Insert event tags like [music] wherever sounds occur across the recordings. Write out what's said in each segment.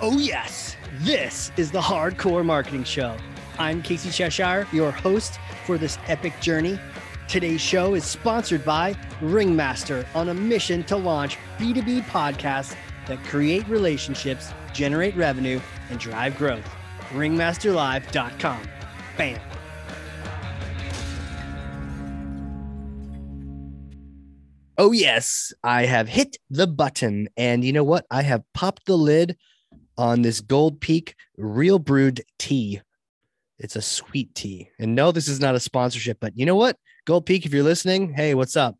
Oh, yes, this is the Hard Corps Marketing Show. I'm Casey Cheshire, your host for this epic journey. Today's show is sponsored by Ringmaster on a mission to launch B2B podcasts that create relationships, generate revenue, and drive growth. Ringmasterlive.com. Bam. Oh, yes, I have hit the button. And you know what? I have popped the lid on this Gold Peak Real Brewed tea. It's a sweet tea. And no, this is not a sponsorship, but you know what? Gold Peak, if you're listening, hey, what's up?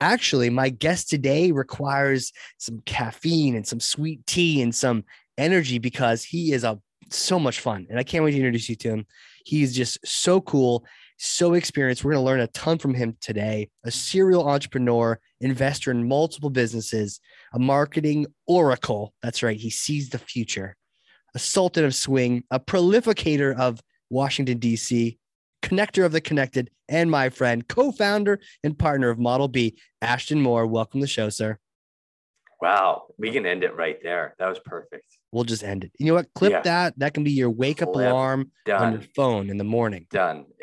Actually, my guest today requires some caffeine and some sweet tea and some energy because he is a so much fun. And I can't wait to introduce you to him. He's just so cool so experienced. We're going to learn a ton from him today. A serial entrepreneur, investor in multiple businesses, a marketing oracle. That's right. He sees the future. A sultan of swing, a prolificator of Washington, D.C., connector of the connected, and my friend, co founder and partner of Model B, Ashtan Moore. Welcome to the show, sir. Wow. We can end it right there. That was perfect. We'll just end it. You know what? Clip yeah. that. That can be your wake up Clip. alarm Done. on your phone in the morning. Done. [laughs]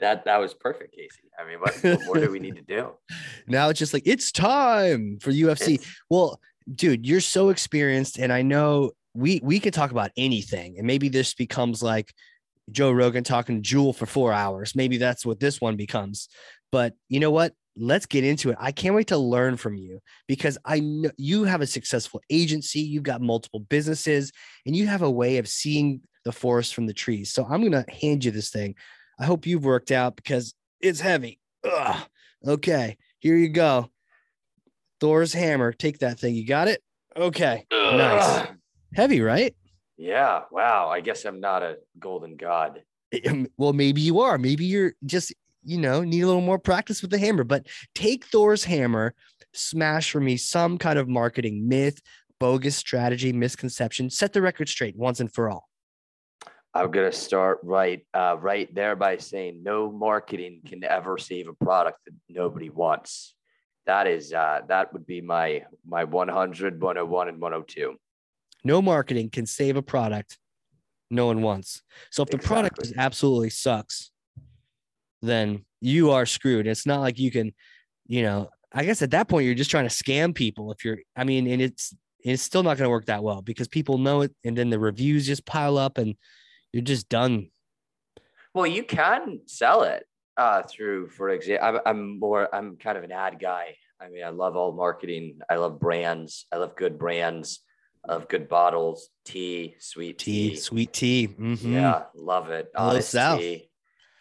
that that was perfect, Casey. I mean, what, what more do we need to do? [laughs] Now it's just like it's time for UFC. It's- well, dude, you're so experienced, and I know we we can talk about anything, and maybe this becomes like Joe Rogan talking Juul for four hours. Maybe that's what this one becomes. But you know what? let's get into it. I can't wait to learn from you because I know you have a successful agency, you've got multiple businesses, and you have a way of seeing the forest from the trees. So I'm going to hand you this thing. I hope you've worked out because it's heavy. Ugh. Okay, here you go. Thor's hammer. Take that thing. You got it? Okay. Ugh. Nice. Heavy, right? Yeah. Wow. I guess I'm not a golden god. [laughs] Um, well, maybe you are. Maybe you're just you know, need a little more practice with the hammer. But take Thor's hammer, smash for me some kind of marketing myth, bogus strategy, misconception, set the record straight once and for all. I'm gonna start right, uh, right there by saying no marketing can ever save a product that nobody wants. That is, uh, that would be my my 100, 101, and 102. No marketing can save a product no one wants. So if the exactly. product absolutely sucks, then you are screwed. It's not like you can, you know, I guess at that point you're just trying to scam people. If you're, I mean, and it's it's still not going to work that well because people know it, and then the reviews just pile up, and you're just done. Well, you can sell it uh, through, for example, I'm, I'm more, I'm kind of an ad guy. I mean, I love all marketing. I love brands. I love good brands. of good bottles, tea, sweet tea, tea sweet tea. Mm-hmm. Yeah, love it. Honest tea.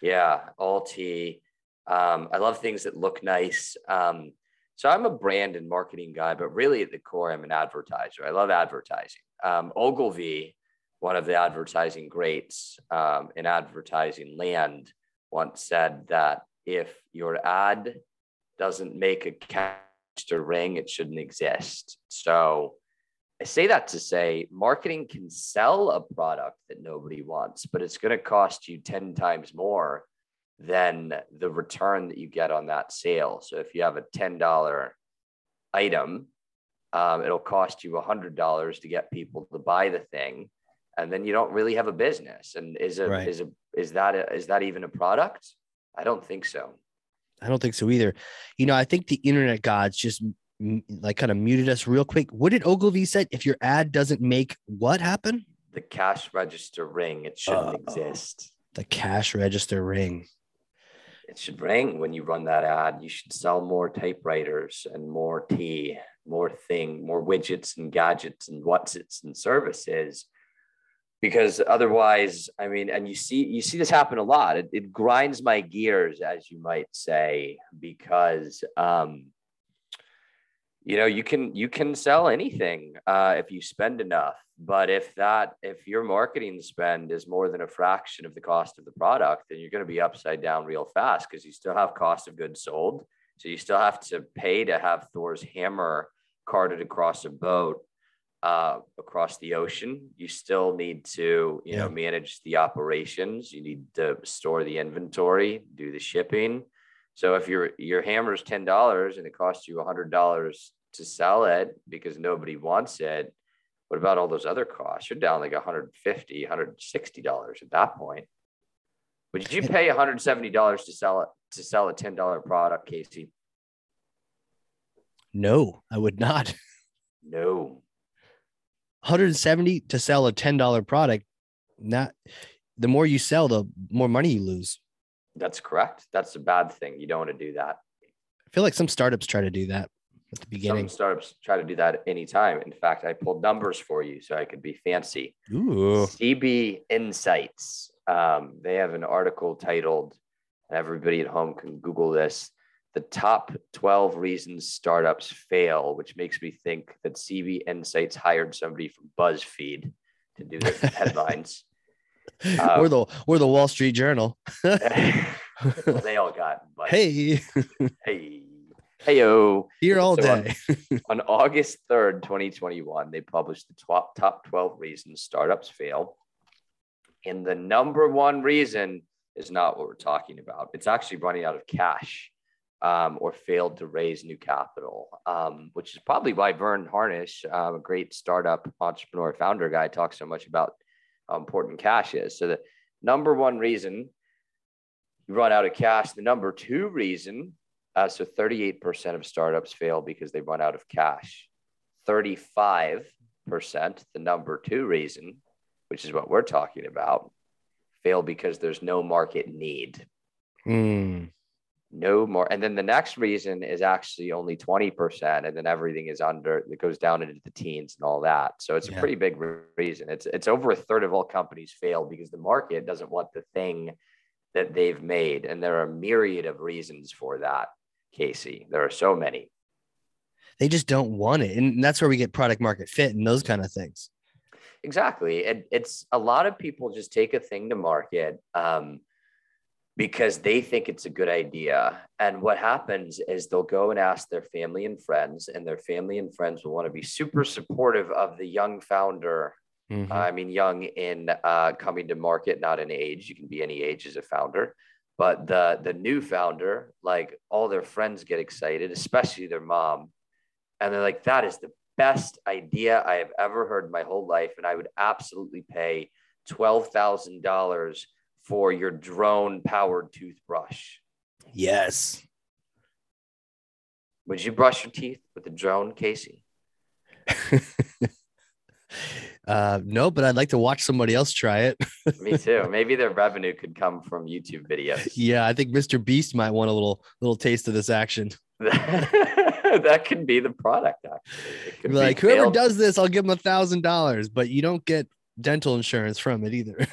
Yeah, all tea. Um, I love things that look nice. Um, so I'm a brand and marketing guy, but really at the core, I'm an advertiser. I love advertising. Um, Ogilvy, one of the advertising greats um, in advertising land, once said that if your ad doesn't make a catch to ring, it shouldn't exist. So I say that to say marketing can sell a product that nobody wants, but it's going to cost you 10 times more than the return that you get on that sale. So if you have a $10 item, um, it'll cost you $100 to get people to buy the thing. And then you don't really have a business. And is a, right. is a, is that, a, is that even a product? I don't think so. I don't think so either. You know, I think the internet gods just like kind of muted us real quick. What did Ogilvy said? If your ad doesn't make what happen? The cash register ring. It shouldn't uh, exist. The cash register ring. It should ring when you run that ad. You should sell more typewriters and more tea, more thing, more widgets and gadgets and what's its and services. Because otherwise, I mean, and you see, you see this happen a lot. It, it grinds my gears, as you might say, because um, you know you can you can sell anything uh, if you spend enough but if that if your marketing spend is more than a fraction of the cost of the product then you're going to be upside down real fast because you still have cost of goods sold so you still have to pay to have thor's hammer carted across a boat uh, across the ocean you still need to you yeah. know manage the operations you need to store the inventory do the shipping so if your your hammer is ten dollars and it costs you a hundred dollars to sell it because nobody wants it, what about all those other costs? You're down like 150, 160 dollars at that point. Would you pay 170 dollars to sell it to sell a 10 dollar product, Casey? No, I would not. [laughs] No. 170 to sell a $10 product. Not the more you sell, the more money you lose. That's correct. That's a bad thing. You don't want to do that. I feel like some startups try to do that at the beginning. Some startups try to do that anytime. In fact, I pulled numbers for you so I could be fancy. Ooh. CB Insights. Um, they have an article titled, and everybody at home can Google this the top 12 reasons startups fail, which makes me think that CB Insights hired somebody from BuzzFeed to do [laughs] the headlines. Um, or the or the Wall Street Journal. [laughs] they all got hey [laughs] hey hey! heyo here all so day. on, on August 3rd, 2021, they published the top top 12 reasons startups fail. And the number one reason is not what we're talking about. It's actually running out of cash um, or failed to raise new capital, um, which is probably why Verne Harnish, uh, a great startup entrepreneur founder guy, talks so much about how important cash is. So the number one reason you run out of cash. The number two reason, uh, so 38% of startups fail because they run out of cash. 35%, the number two reason, which is what we're talking about, fail because there's no market need. Mm no more. And then the next reason is actually only 20%. And then everything is under, it goes down into the teens and all that. So it's yeah. a pretty big reason. It's, it's over a third of all companies fail because the market doesn't want the thing that they've made. And there are a myriad of reasons for that, Casey. There are so many. They just don't want it. And that's where we get product market fit and those kind of things. Exactly. It, it's a lot of people just take a thing to market. Um, because they think it's a good idea. And what happens is they'll go and ask their family and friends, and their family and friends will want to be super supportive of the young founder. Mm-hmm. Uh, I mean, young in uh, coming to market, not in age. You can be any age as a founder. But the the new founder, like all their friends get excited, especially their mom, and they're like, "That is the best idea I have ever heard in my whole life, and I would absolutely pay twelve thousand dollars for your drone powered toothbrush. Yes. Would you brush your teeth with a drone, Casey? [laughs] uh, no, but I'd like to watch somebody else try it. [laughs] Me too. Maybe their revenue could come from YouTube videos. Yeah, I think Mr. Beast might want a little little taste of this action. [laughs] that could be the product. Actually, like whoever failed. does this, I'll give them a thousand dollars, but you don't get dental insurance from it either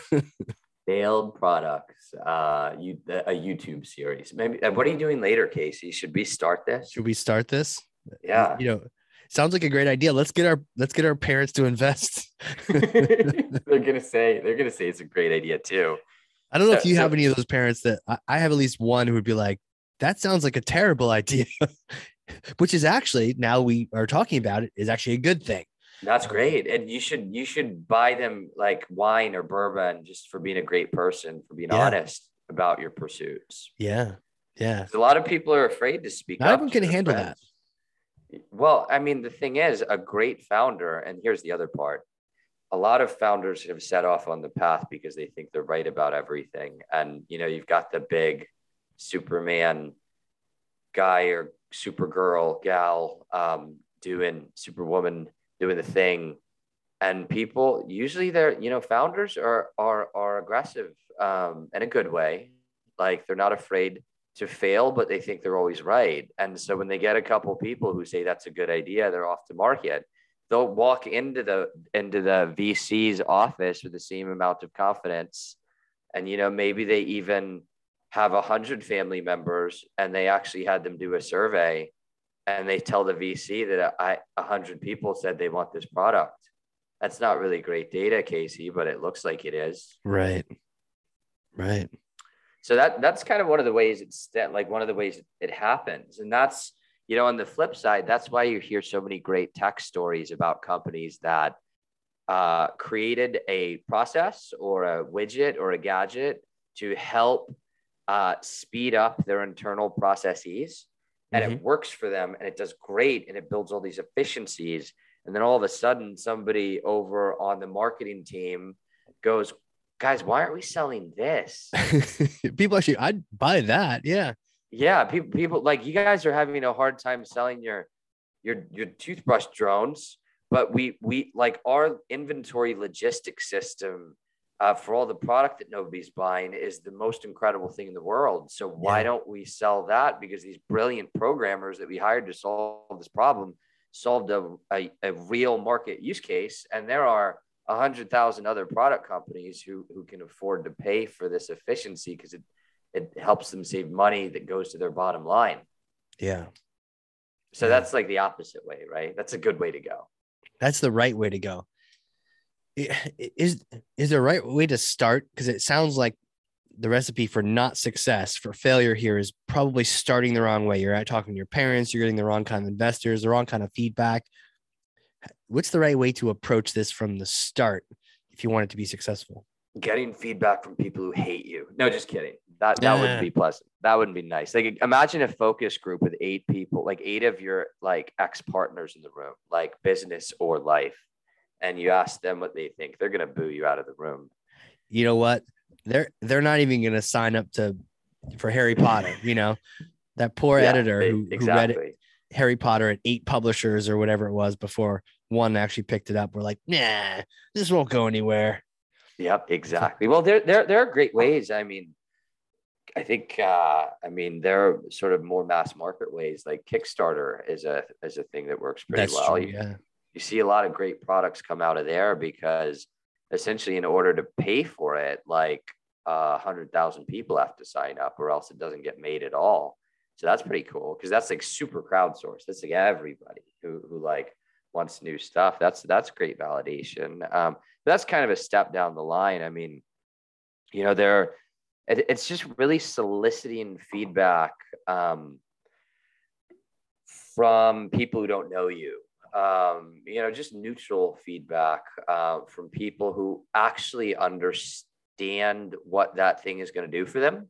failed products uh you a youtube series. Maybe uh, what are you doing later casey? Should we start this? Should we start this? Yeah. You know sounds like a great idea. Let's get our let's get our parents to invest. [laughs] [laughs] They're gonna say they're gonna say it's a great idea too. I don't know so, if you so, have any of those parents that I, I have at least one who would be like that sounds like a terrible [laughs] idea which is actually now we are talking about it is actually a good thing that's great. And you should you should buy them like wine or bourbon just for being a great person, for being yeah. honest about your pursuits. Yeah. Yeah. A lot of people are afraid to speak Not everyone can handle friends. that. Well, I mean, the thing is, a great founder, and here's the other part. A lot of founders have set off on the path because they think they're right about everything. And you know, you've got the big Superman guy or Supergirl gal um, doing Superwoman doing the thing. And people usually they're you know founders are are are aggressive um, in a good way. Like they're not afraid to fail but they think they're always right. And so when they get a couple people who say that's a good idea they're off to market they'll walk into the into the vc's office with the same amount of confidence. And you know maybe they even have a hundred family members and they actually had them do a survey and they tell the VC that I, a hundred people said they want this product. That's not really great data, Casey, but it looks like it is. Right. Right. So that that's kind of one of the ways it's that like one of the ways it happens. And that's, you know, on the flip side, that's why you hear so many great tech stories about companies that uh, created a process or a widget or a gadget to help uh, speed up their internal processes and mm-hmm. it works for them and it does great and it builds all these efficiencies And then all of a sudden, somebody over on the marketing team goes, guys, why aren't we selling this? [laughs] people actually, I'd buy that. Yeah. Yeah. People, people like you guys are having a hard time selling your, your, your toothbrush drones, but we, we like our inventory logistics system uh, for all the product that nobody's buying is the most incredible thing in the world. So why yeah. don't we sell that? Because these brilliant programmers that we hired to solve this problem solved a, a, a real market use case. And there are a hundred thousand other product companies who, who can afford to pay for this efficiency because it, it helps them save money that goes to their bottom line. Yeah. So yeah. that's like the opposite way, right? That's a good way to go. That's the right way to go is is there right way to start? Because it sounds like the recipe for not success for failure here is probably starting the wrong way. You're at talking to your parents you're getting the wrong kind of investors the wrong kind of feedback. What's the right way to approach this from the start if you want it to be successful? Getting feedback from people who hate you. No just kidding. That that wouldn't be pleasant. That wouldn't be nice. Like imagine a focus group with eight people like eight of your like ex partners in the room like business or life and you ask them what they think, they're gonna boo you out of the room. You know what? They're they're not even gonna sign up to for Harry Potter. You know, that poor yeah, editor they, who, exactly. who read it, Harry Potter at eight publishers or whatever it was before one actually picked it up. We're like, nah, this won't go anywhere. Yep, exactly. Well, there there there are great ways. I mean, I think uh, I mean there are sort of more mass market ways. Like Kickstarter is a is a thing that works pretty That's well. True, yeah you see a lot of great products come out of there because essentially in order to pay for it like a uh, hundred thousand people have to sign up or else it doesn't get made at all. So that's pretty cool because that's like super crowdsourced. That's like everybody who, who like wants new stuff. That's that's great validation. Um, that's kind of a step down the line. I mean you know there it, it's just really soliciting feedback um, from people who don't know you um, you know, just neutral feedback uh, from people who actually understand what that thing is going to do for them.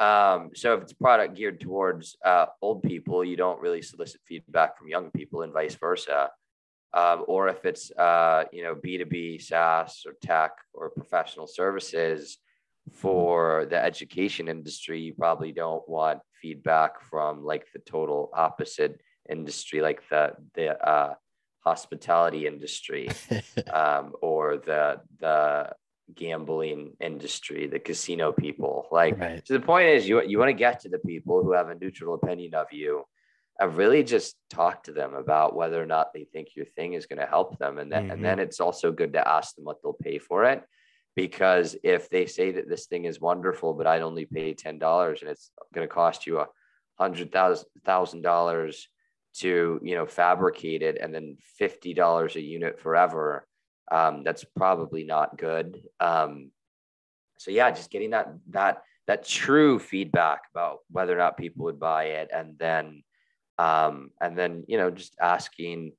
Um, so if it's a product geared towards uh, old people, you don't really solicit feedback from young people and vice versa. Um, or if it's uh, you know B2B SaaS or tech or professional services for the education industry, you probably don't want feedback from like the total opposite industry like the the uh, hospitality industry [laughs] um, or the the gambling industry, the casino people. Like, right. so the point is, you you want to get to the people who have a neutral opinion of you, and really just talk to them about whether or not they think your thing is going to help them, and then mm-hmm. and then it's also good to ask them what they'll pay for it. Because if they say that this thing is wonderful, but I'd only pay ten dollars and it's going to cost you a hundred thousand dollars to you know fabricate it and then $50 a unit forever um, that's probably not good. Um, so yeah just getting that that that true feedback about whether or not people would buy it and then um, and then you know just asking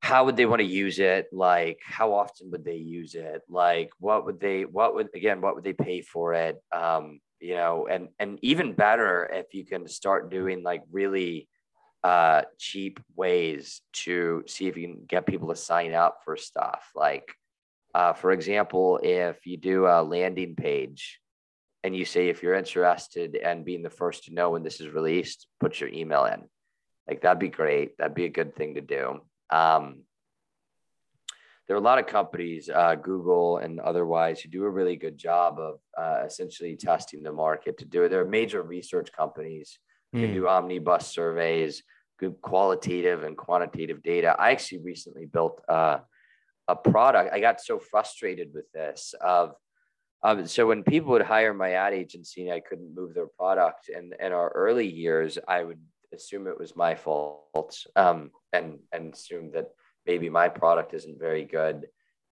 how would they want to use it? Like how often would they use it? Like what would they what would again what would they pay for it? Um, you know and and even better if you can start doing like really uh, cheap ways to see if you can get people to sign up for stuff. Like, uh, for example, if you do a landing page and you say if you're interested and being the first to know when this is released, put your email in. Like that'd be great. That'd be a good thing to do. Um, there are a lot of companies, uh, Google and otherwise, who do a really good job of uh, essentially testing the market to do it. There are major research companies mm. can do omnibus surveys, good qualitative and quantitative data. I actually recently built uh, a product. I got so frustrated with this of um, so when people would hire my ad agency and I couldn't move their product and in our early years, I would assume it was my fault um, and and assume that maybe my product isn't very good.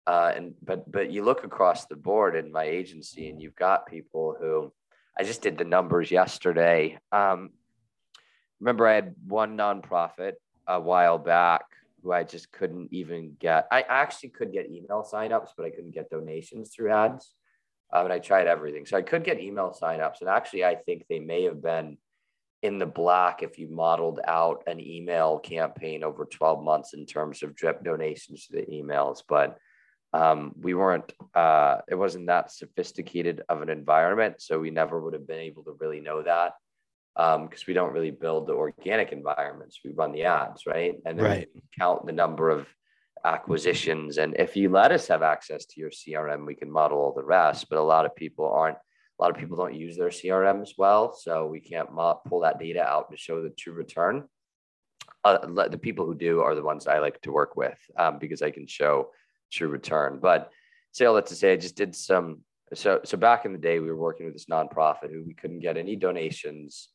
Uh, and but but you look across the board in my agency and you've got people who I just did the numbers yesterday. Um, remember I had one nonprofit a while back who I just couldn't even get. I actually could get email signups, but I couldn't get donations through ads. Um, and I tried everything. So I could get email signups. And actually, I think they may have been in the black if you modeled out an email campaign over 12 months in terms of drip donations to the emails. But um, we weren't, uh, it wasn't that sophisticated of an environment. So we never would have been able to really know that because um, we don't really build the organic environments. We run the ads, right? And then right. count the number of acquisitions. And if you let us have access to your CRM, we can model all the rest. But a lot of people aren't a lot of people don't use their CRMs well, so we can't pull that data out to show the true return. Uh, the people who do are the ones I like to work with um, because I can show true return. But say all that to say, I just did some. So so back in the day, we were working with this nonprofit who we couldn't get any donations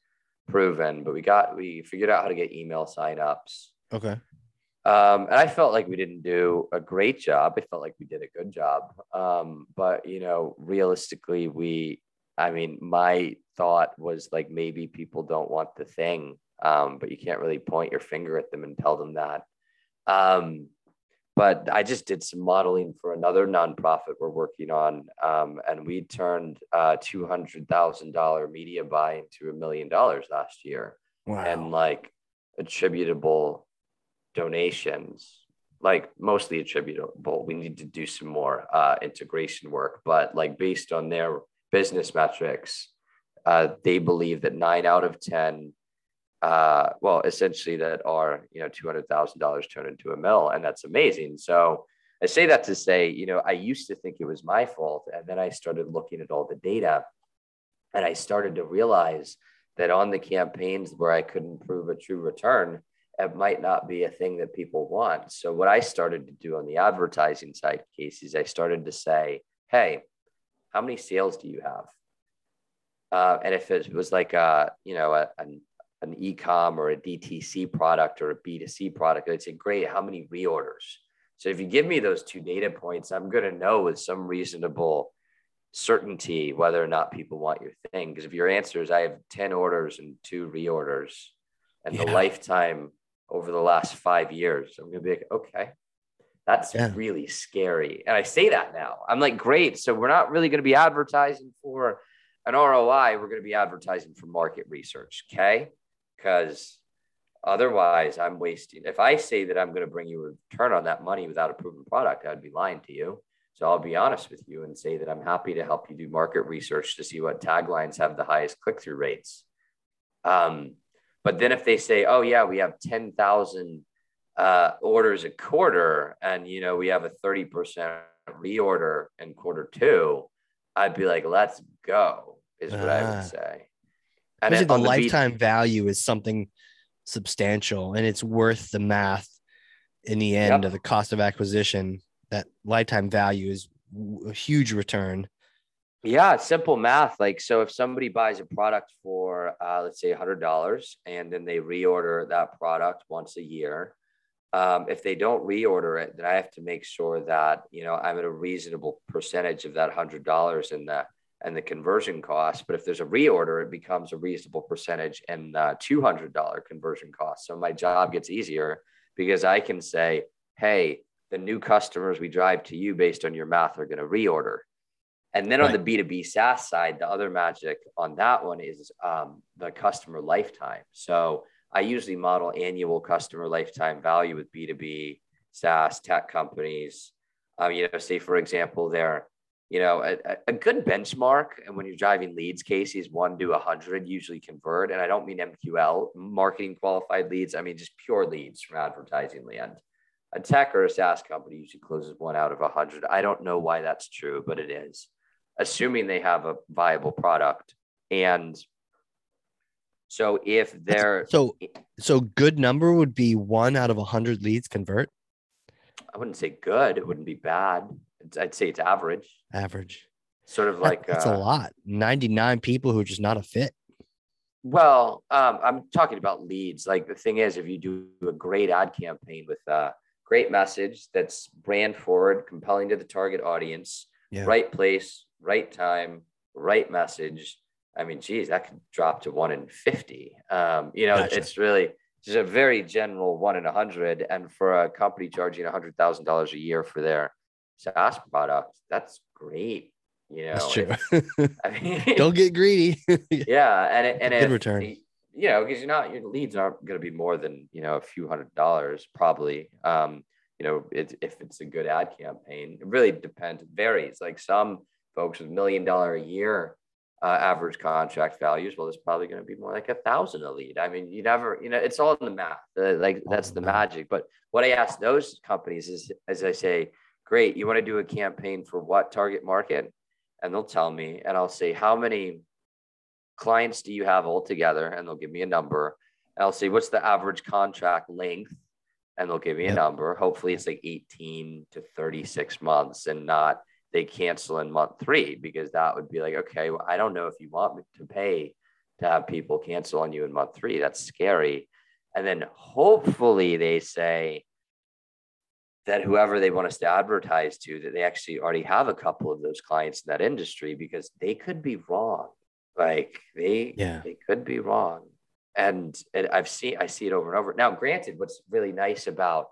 proven, but we got we figured out how to get email signups. Okay. Um, and I felt like we didn't do a great job. I felt like we did a good job. Um, but you know, realistically, we I mean, my thought was like maybe people don't want the thing, um, but you can't really point your finger at them and tell them that. Um, but I just did some modeling for another nonprofit we're working on, um, and we turned uh, two hundred thousand dollar media buy into a million dollars last year, wow. and like attributable donations like mostly attributable. We need to do some more uh, integration work, but like based on their business metrics, uh, they believe that nine out of 10, uh, well, essentially that are, you know, $200,000 turned into a mill. And that's amazing. So I say that to say, you know, I used to think it was my fault. And then I started looking at all the data and I started to realize that on the campaigns where I couldn't prove a true return, it might not be a thing that people want. So what I started to do on the advertising side cases, I started to say, hey, how many sales do you have? Uh, and if it was like a, you know, a, an, an e-com or a DTC product or a B2C product, I'd say, great, how many reorders? So if you give me those two data points, I'm going to know with some reasonable certainty whether or not people want your thing. Because if your answer is I have 10 orders and two reorders and yeah. the lifetime over the last five years, I'm going to be like, okay, that's yeah. really scary. And I say that now. I'm like, great. So we're not really going to be advertising for an ROI. We're going to be advertising for market research. Okay. Because otherwise, I'm wasting. If I say that I'm going to bring you a return on that money without a proven product, I'd be lying to you. So I'll be honest with you and say that I'm happy to help you do market research to see what taglines have the highest click through rates. Um, but then if they say, oh, yeah, we have 10,000 uh, orders a quarter and you know we have a 30% reorder in quarter two i'd be like let's go is what i would ah. say and it, the lifetime beat- value is something substantial and it's worth the math in the end yep. of the cost of acquisition. That lifetime value is a huge return. Yeah simple math. Like so if somebody buys a product for uh, let's say $100 and then they reorder that product once a year um, if they don't reorder it, then I have to make sure that you know I'm at a reasonable percentage of that hundred dollars in the and the conversion cost. But if there's a reorder, it becomes a reasonable percentage and hundred dollar conversion cost. So my job gets easier because I can say, hey, the new customers we drive to you based on your math are going to reorder. And then right. on the B2B SaaS side, the other magic on that one is um, the customer lifetime. So I usually model annual customer lifetime value with B2B SaaS tech companies. Um, you know, say for example, they're, you know, a, a good benchmark. And when you're driving leads cases, one to a 100 usually convert. And I don't mean MQL, marketing qualified leads. I mean, just pure leads from advertising land. A tech or a SaaS company usually closes one out of a 100. I don't know why that's true, but it is, assuming they have a viable product. And so if they're so so good number would be one out of a hundred leads convert. I wouldn't say good. It wouldn't be bad. I'd say it's average. Average. Sort of like that's uh, a lot. Ninety nine people who are just not a fit. Well, um, I'm talking about leads. Like the thing is, if you do a great ad campaign with a great message that's brand forward, compelling to the target audience, yeah. right place, right time, right message, I mean, geez, that could drop to one in 50. Um, you know, gotcha. it's really just a very general one in a hundred. And for a company charging a hundred thousand dollars a year for their SaaS product, that's great. You know, that's true. [laughs] I mean, [laughs] don't get greedy. [laughs] yeah. And, it, and good return. you know, because you're not your leads aren't going to be more than you know a few hundred dollars probably. Um, you know, it, if it's a good ad campaign, it really depends. It varies. Like some folks with million dollar a year uh, average contract values, well, it's probably going to be more like a thousand a lead. I mean, you never, you know, it's all in the math. Uh, like that's the magic. But what I ask those companies is, as I say, great, you want to do a campaign for what target market? And they'll tell me, and I'll say, how many clients do you have altogether? And they'll give me a number. And I'll say, what's the average contract length? And they'll give me a number. Hopefully, it's like 18 to 36 months and not they cancel in month three because that would be like, okay, well, I don't know if you want me to pay to have people cancel on you in month three. That's scary. And then hopefully they say that whoever they want us to advertise to, that they actually already have a couple of those clients in that industry because they could be wrong. Like they, yeah. they could be wrong. And, and I've seen, I see it over and over. Now, granted, what's really nice about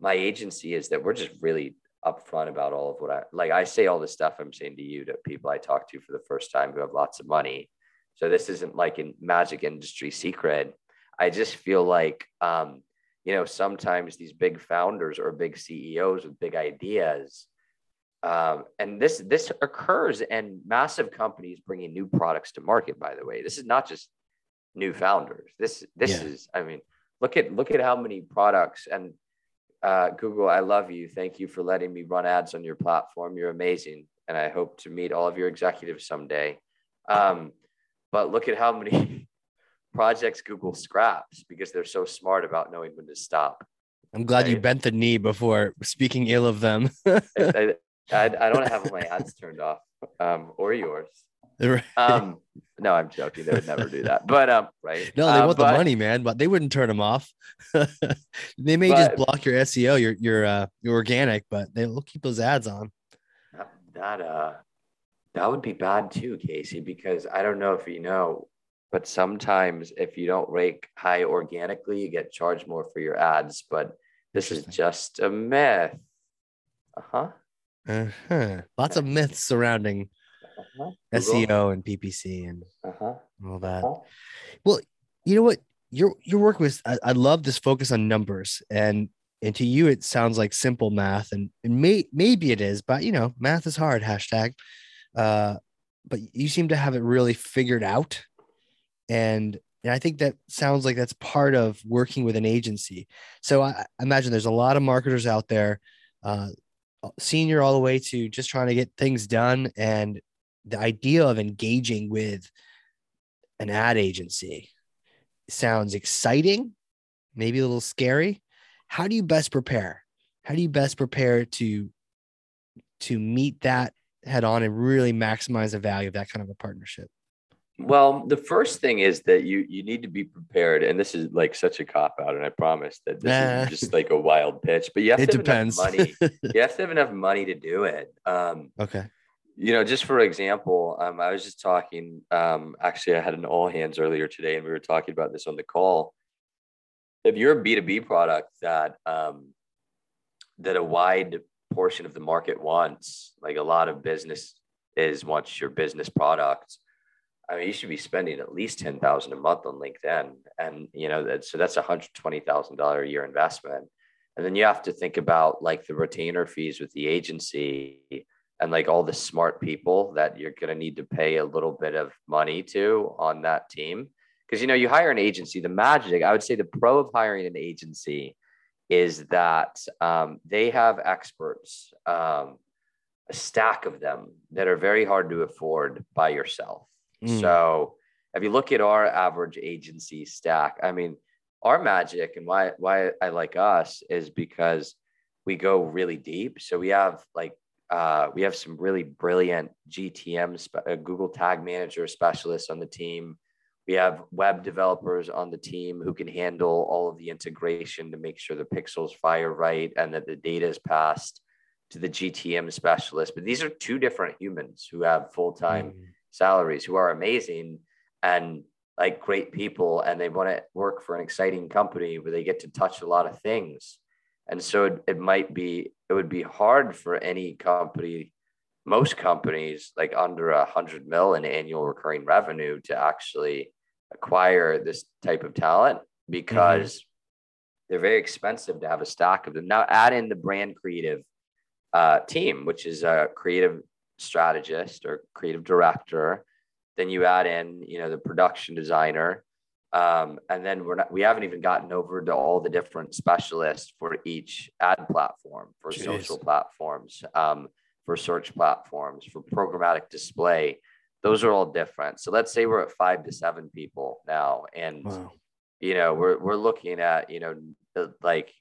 my agency is that we're just really upfront about all of what I like. I say all the stuff I'm saying to you to people I talk to for the first time who have lots of money. So this isn't like a magic industry secret. I just feel like, um, you know, sometimes these big founders or big CEOs with big ideas, um, and this this occurs in massive companies bringing new products to market. By the way, this is not just new founders. This this yeah. is, I mean, look at look at how many products and uh, Google, I love you. Thank you for letting me run ads on your platform. You're amazing. And I hope to meet all of your executives someday. Um, but look at how many [laughs] projects Google scraps because they're so smart about knowing when to stop. I'm glad right? you bent the knee before speaking ill of them. [laughs] I, I, I, don't have my ads turned off um, or yours. Right. Um, no, I'm joking. They would never do that. But um, right. No, they uh, want but, the money, man. But they wouldn't turn them off. [laughs] they may but, just block your SEO, your your uh, your organic, but they'll keep those ads on. That, that uh, that would be bad too, Casey. Because I don't know if you know, but sometimes if you don't rank high organically, you get charged more for your ads. But this is just a myth. Uh huh. Uh huh. Lots of myths surrounding uh-huh. SEO and PPC and uh-huh. all that. Uh-huh. Well, you know what? Your your work was I, I, love this focus on numbers and and to you it sounds like simple math and, and may, maybe it is, but you know, math is hard, hashtag. Uh, but you seem to have it really figured out. And and I think that sounds like that's part of working with an agency. So I, imagine there's a lot of marketers out there, uh, senior all the way to just trying to get things done. And the idea of engaging with an ad agency sounds exciting, maybe a little scary. How do you best prepare? How do you best prepare to to meet that head on and really maximize the value of that kind of a partnership? Well, the first thing is that you you need to be prepared, and this is like such a cop out, and I promise that this nah. is just like a wild pitch. But you have it to have depends. enough money. you have to have enough money to do it. Um, okay you know, just for example, um, I was just talking. Um, actually, I had an all hands earlier today, and we were talking about this on the call. If you're a B two B product that um, that a wide portion of the market wants, like a lot of business is wants your business product. I mean, you should be spending at least ten thousand a month on LinkedIn, and you know that so that's a hundred twenty thousand dollar a year investment. And then you have to think about like the retainer fees with the agency and like all the smart people that you're going to need to pay a little bit of money to on that team because you know you hire an agency the magic i would say the pro of hiring an agency is that um, they have experts um, a stack of them that are very hard to afford by yourself mm. so if you look at our average agency stack i mean our magic and why why i like us is because we go really deep so we have like uh, we have some really brilliant GTM, uh, Google Tag Manager specialists on the team. We have web developers on the team who can handle all of the integration to make sure the pixels fire right and that the data is passed to the GTM specialist. But these are two different humans who have full time mm. Salaries, who are amazing and like great people, and they want to work for an exciting company where they get to touch a lot of things. And so it, it might be, it would be hard for any company, most companies like under a hundred mil in annual recurring revenue to actually acquire this type of talent because mm-hmm. they're very expensive to have a stock of them. Now add in the brand creative uh, team, which is a creative strategist or creative director. Then you add in, you know, the production designer, um, and then we're not, we haven't even gotten over to all the different specialists for each ad platform, for Jeez. social platforms, um, for search platforms, for programmatic display. Those are all different. So let's say we're at five to seven people now, and wow. you know we're we're looking at you know like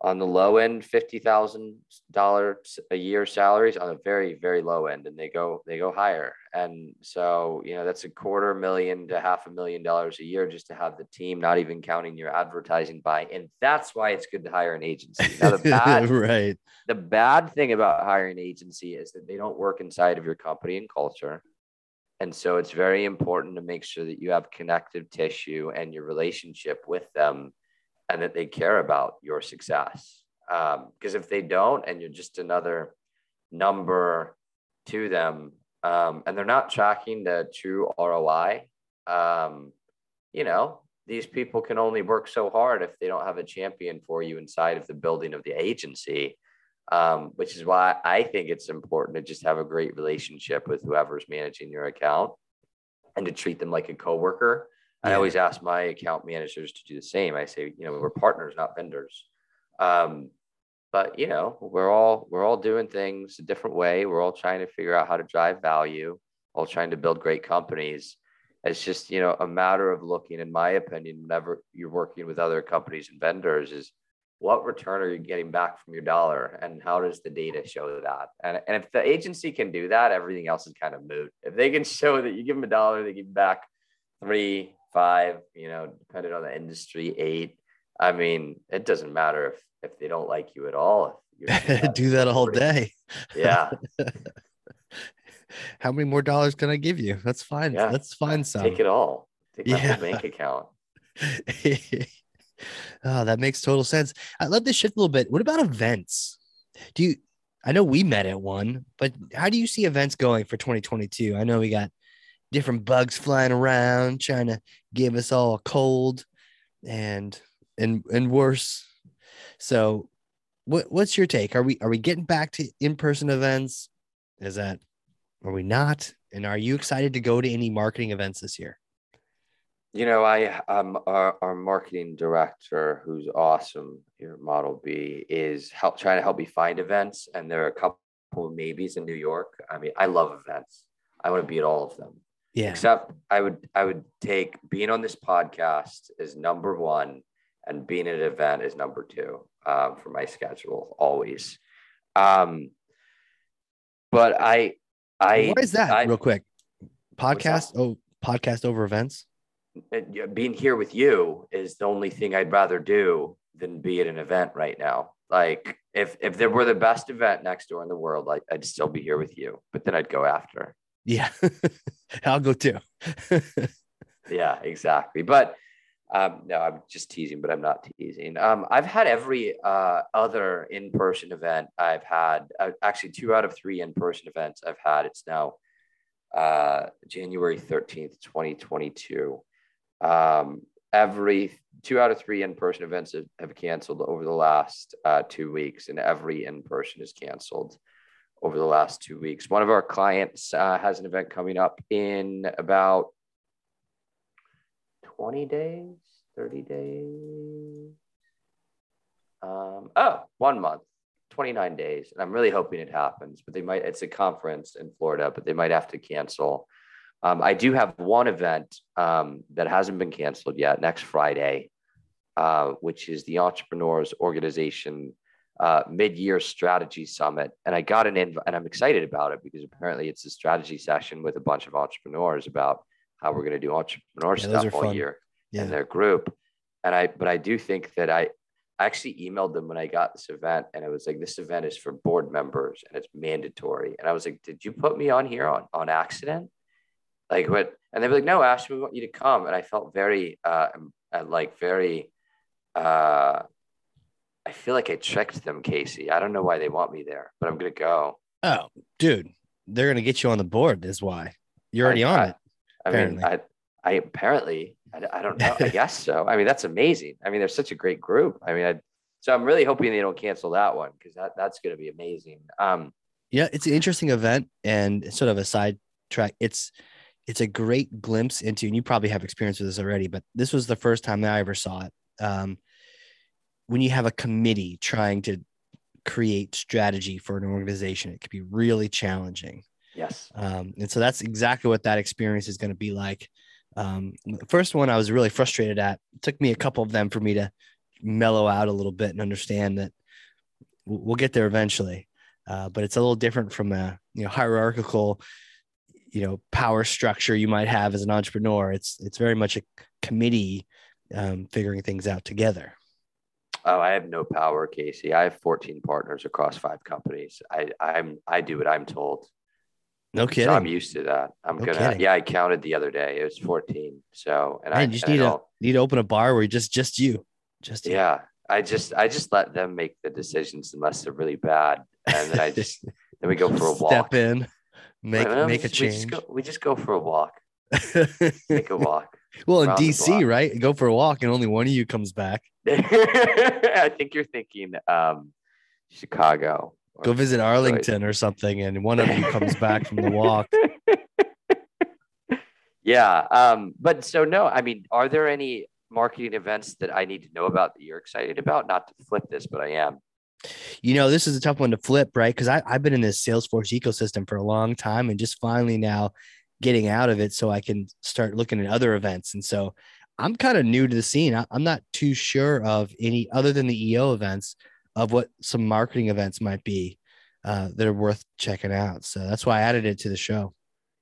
on the low end fifty thousand dollars a year salaries on a very very low end and they go they go higher. And so you know that's a quarter million to half a million dollars a year just to have the team not even counting your advertising buy and that's why it's good to hire an agency. Now the [laughs] bad right. the bad thing about hiring an agency is that they don't work inside of your company and culture. And so it's very important to make sure that you have connective tissue and your relationship with them and that they care about your success. Because um, if they don't, and you're just another number to them, um, and they're not tracking the true ROI, um, you know, these people can only work so hard if they don't have a champion for you inside of the building of the agency. Um, which is why I think it's important to just have a great relationship with whoever's managing your account and to treat them like a coworker I always ask my account managers to do the same. I say, you know, we're partners, not vendors. Um, but you know, we're all we're all doing things a different way. We're all trying to figure out how to drive value, all trying to build great companies. It's just, you know, a matter of looking, in my opinion, whenever you're working with other companies and vendors, is what return are you getting back from your dollar and how does the data show that and, and if the agency can do that everything else is kind of moot if they can [laughs] show that you give them a dollar they give back three five, you know, depending on the industry, eight. I mean, it doesn't matter if if they don't like you at all. [laughs] Do that all day. [laughs] Yeah. [laughs] How many more dollars can I give you? That's fine. Yeah. That's fine. Some. Take it all. Take my yeah. bank account. oh, that makes total sense. I'd love this shift a little bit. What about events? Do you I know we met at one, but how do you see events going for 2022? I know we got different bugs flying around trying to give us all a cold and and and worse. So what what's your take? Are we are we getting back to in-person events? Is that are we not? And are you excited to go to any marketing events this year? You know i um our, our marketing director who's awesome at model b is help trying to help me find events and there are a couple of maybes in new york. I mean i love events. I want to be at all of them yeah. Except I would I would take being on this podcast as number one and being at an event is number two um, for my schedule always. Um, but I I what is that I, real quick? Podcast oh podcast over events. Being here with you is the only thing I'd rather do than be at an event right now. Like if if there were the best event next door in the world, like I'd still be here with you, but then I'd go after. Yeah, [laughs] I'll go too. [laughs] yeah, exactly. But um, no, I'm just teasing, but I'm not teasing. Um, I've had every uh, other in person event I've had, uh, actually, two out of three in person events I've had. It's now uh, January 13th, 2022. Um, every two out of three in person events have, have, canceled over the last uh, two weeks, and every in person is canceled over the last two weeks. One of our clients uh, has an event coming up in about 20 days, 30 days. Um, oh, one month, 29 days. And I'm really hoping it happens, but they might, it's a conference in Florida, but they might have to cancel. Um, I do have one event um, that hasn't been canceled yet next Friday, uh, which is the Entrepreneurs Organization uh, mid-year strategy summit, and I got an invite, and I'm excited about it because apparently it's a strategy session with a bunch of entrepreneurs about how we're going to do entrepreneur yeah, stuff all fun. year yeah. in their group. And I, but I do think that I, I actually emailed them when I got this event, and it was like, this event is for board members and it's mandatory. And I was like, did you put me on here on on accident? Like what? And they were like, no, Ashley, we want you to come. And I felt very, uh, like very, uh, I feel like I tricked them, Casey. I don't know why they want me there, but I'm gonna go. Oh, dude, they're gonna get you on the board. Is why you're already I, on I, it. I mean, I, I apparently, I, I don't know. I [laughs] guess so. I mean, that's amazing. I mean, they're such a great group. I mean, I, so I'm really hoping they don't cancel that one because that, that's going to be amazing. Um, yeah, it's an interesting event and sort of a side track. It's it's a great glimpse into, and you probably have experience with this already, but this was the first time that I ever saw it. Um, when you have a committee trying to create strategy for an organization, it could be really challenging. Yes. Um, and so that's exactly what that experience is going to be like. Um, the first one I was really frustrated at. It took me a couple of them for me to mellow out a little bit and understand that we'll get there eventually. Uh, but it's a little different from a you know hierarchical, you know, power structure you might have as an entrepreneur. It's it's very much a committee um, figuring things out together. Oh, I have no power, Casey. I have 14 partners across five companies. I I'm I do what I'm told. No kidding. So I'm used to that. I'm no gonna. Kidding. Yeah, I counted the other day. It was 14. So and Man, I just need to need to open a bar where you just just you, just you. yeah. I just I just let them make the decisions unless they're really bad, and then I just [laughs] then we go for a walk. Step in, make make a change. We just, go, we just go for a walk. [laughs] Take a walk. Well, in DC, right? Go for a walk, and only one of you comes back. [laughs] I think you're thinking um, Chicago. Go visit Arlington or something, and one of you comes back from the walk. [laughs] Yeah. Um, but so no, I mean, are there any marketing events that I need to know about that you're excited about? Not to flip this, but I am. You know, this is a tough one to flip, right? Because I've been in this Salesforce ecosystem for a long time and just finally now getting out of it so I can start looking at other events. And so I'm kind of new to the scene. I'm not too sure of any other than the EO events of what some marketing events might be uh, that are worth checking out. So that's why I added it to the show.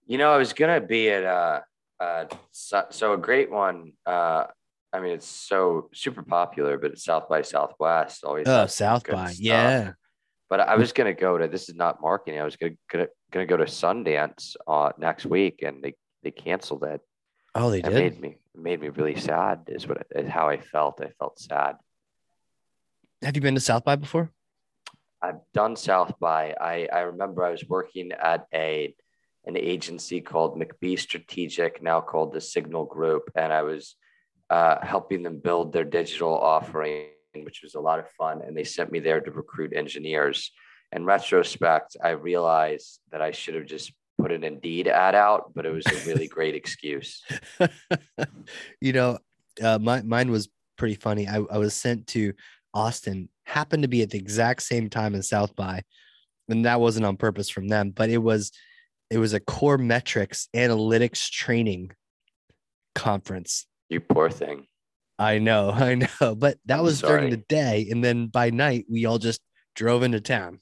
You know, I was gonna be at uh, uh so, so a great one. Uh, I mean, it's so super popular, but it's South by Southwest always. Oh, South by, stuff. yeah. But I was gonna go to. This is not marketing. I was gonna gonna, gonna go to Sundance uh, next week, and they they canceled it. Oh, they it did. Made me made me really sad. Is what is how I felt. I felt sad. Have you been to South by before? I've done South by. I I remember I was working at a an agency called McBee Strategic, now called the Signal Group, and I was uh, helping them build their digital offering, which was a lot of fun. And they sent me there to recruit engineers. In retrospect, I realized that I should have just put an Indeed ad out, but it was a really [laughs] great excuse. [laughs] you know, uh, my, mine was pretty funny. I, I was sent to Austin, happened to be at the exact same time in South by, and that wasn't on purpose from them, but it was it was a Coremetrics analytics training conference. You poor thing. I know, [laughs] I know, but that was during the day, and then by night we all just drove into town.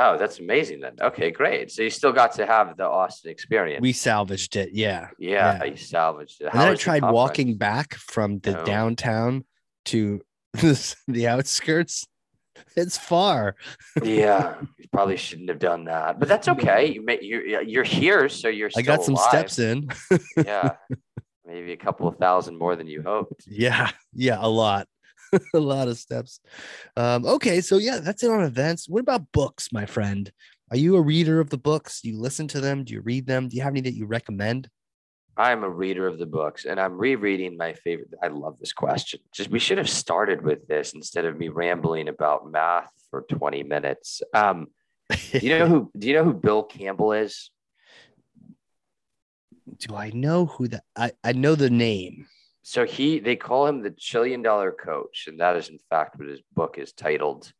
Oh, that's amazing then. Okay, great. So you still got to have the Austin experience. We salvaged it. Yeah. Yeah, yeah. you salvaged it. How and then I tried the walking back from the no. downtown to [laughs] the outskirts. It's far. [laughs] yeah, you probably shouldn't have done that, but that's okay. You may, you're you're here, so you're. I got some alive. steps in. yeah, maybe a couple of thousand more than you hoped. Yeah, yeah, a lot. [laughs] a lot of steps. Um, okay, so yeah, that's it on events. What about books, my friend? Are you a reader of the books? Do you listen to them? Do you read them? Do you have any that you recommend? I'm a reader of the books and I'm rereading my favorite. I love this question. Just we should have started with this instead of me rambling about math for 20 minutes. Um, do you know [laughs] who do you know who Bill Campbell is? Do I know who that I, I know the name. So he they call him the trillion dollar coach and that is in fact what his book is titled.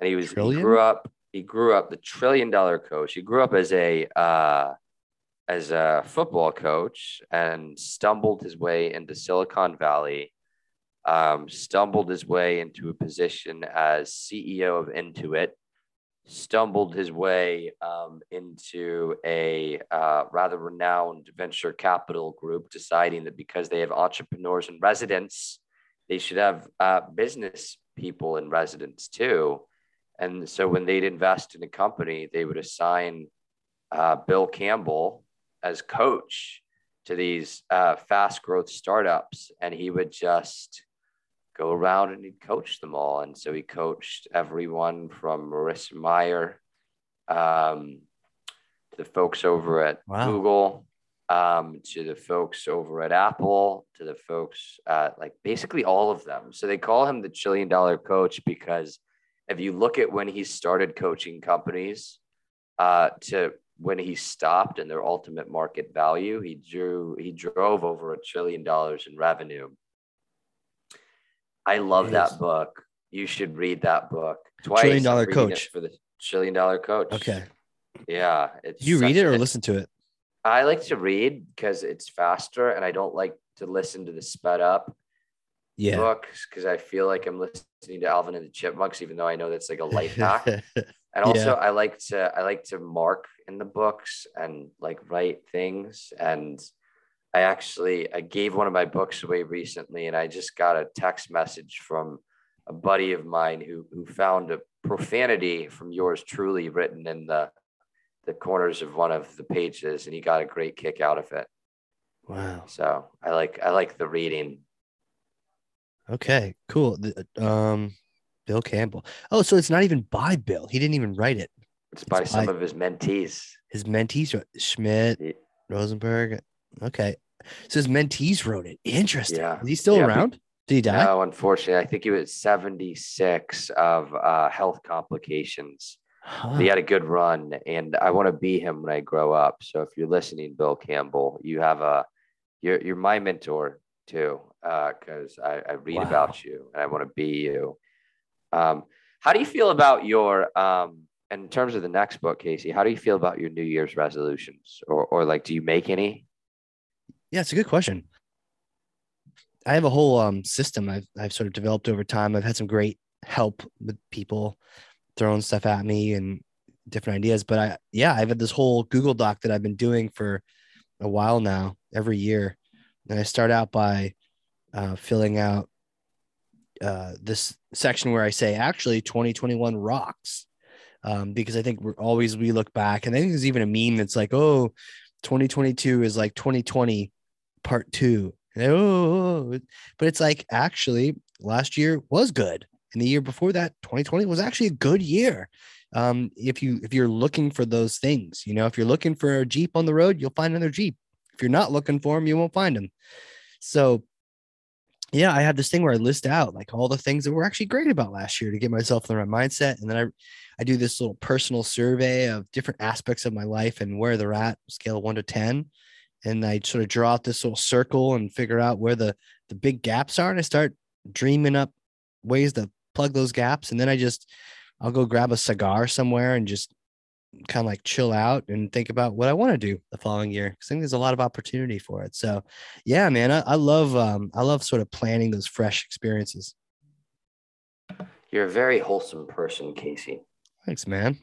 And he was trillion? he grew up he grew up the trillion dollar coach. He grew up as a uh, as a football coach and stumbled his way into silicon valley um, stumbled his way into a position as ceo of intuit stumbled his way um, into a uh, rather renowned venture capital group, deciding that because they have entrepreneurs in residence, they should have uh, business people in residence too. And so when they'd invest in a company, they would assign uh, Bill Campbell as coach to these uh, fast growth startups, and he would just go around and he'd coach them all. And so he coached everyone from Marissa Mayer um, to the folks over at wow. Google. um, to the folks over at Apple, to the folks at like basically all of them. So they call him the trillion dollar coach because if you look at when he started coaching companies uh, to when he stopped and their ultimate market value, he drew he drove over a trillion dollars in revenue. I love that book. You should read that book twice. Trillion dollar coach for the trillion dollar coach. Okay. Yeah. It's you read it or listen to it? I like to read because it's faster and I don't like to listen to the sped up yeah. books because I feel like I'm listening to Alvin and the Chipmunks, even though I know that's like a light hack. [laughs] and also yeah. I like to I like to mark in the books and like write things. And I actually I gave one of my books away recently and I just got a text message from a buddy of mine who who found a profanity from yours truly written in the the corners of one of the pages and he got a great kick out of it. Wow. So I like I like the reading. Okay, cool. Um Bill Campbell. Oh, so it's not even by Bill. He didn't even write it. It's, it's by, by some of his mentees. His mentees Schmidt, yeah. Rosenberg. Okay. His mentees wrote it. Interesting. Yeah. Is he still yeah, around? Did he die? No, unfortunately. I think he was 76 of uh, health complications. Huh. He had a good run, and I want to be him when I grow up. So if you're listening, Bill Campbell, you have a you're you're my mentor too, because uh, I, I, read wow. about you and I want to be you. Um, how do you feel about your um, in terms of the next book, Casey? How do you feel about your New Year's resolutions, or or like, do you make any? Yeah, it's a good question. I have a whole um, system I've I've sort of developed over time. I've had some great help with people throwing stuff at me and different ideas. But I, yeah, I've had this whole Google Doc that I've been doing for a while now, every year. And I start out by uh, filling out uh, this section where I say, actually, 2021 rocks. Um, because I think we're always, we look back, and I think there's even a meme that's like, oh, 2022 is like 2020 part two. Oh, oh, oh, but it's like, actually, last year was good. And the year before that 2020 was actually a good year. Um, if you if you're looking for those things you know if you're looking for a jeep on the road you'll find another jeep. If you're not looking for them you won't find them so yeah i have this thing where i list out like all the things that were actually great about last year to get myself in the right mindset. And then i i do this little personal survey of different aspects of my life and where they're at scale of 1 to 10 and i sort of draw out this little circle and figure out where the the big gaps are and i start dreaming up ways to plug those gaps and then i just i'll go grab a cigar somewhere and just kind of like chill out and think about what i want to do the following year Cause i think there's a lot of opportunity for it. So yeah man i, I love um i love sort of planning those fresh experiences. You're a very wholesome person casey. Thanks man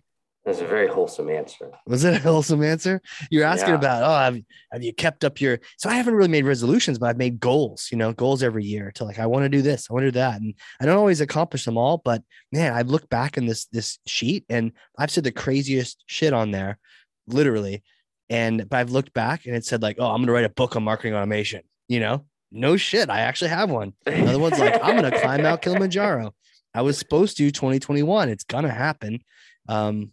that's a very wholesome answer. Was it a wholesome answer? You're asking yeah. about, oh, have, have you kept up your? So I haven't really made resolutions, but I've made goals, you know, goals every year to like, I want to do this, I want to do that. And I don't always accomplish them all, but man, I've looked back in this, this sheet and I've said the craziest shit on there, literally. And, but I've looked back and it said like, oh, I'm going to write a book on marketing automation, you know, no shit. I actually have one. Another one's like, I'm going to climb Mount Kilimanjaro. I was supposed to 2021. It's going to happen. Um,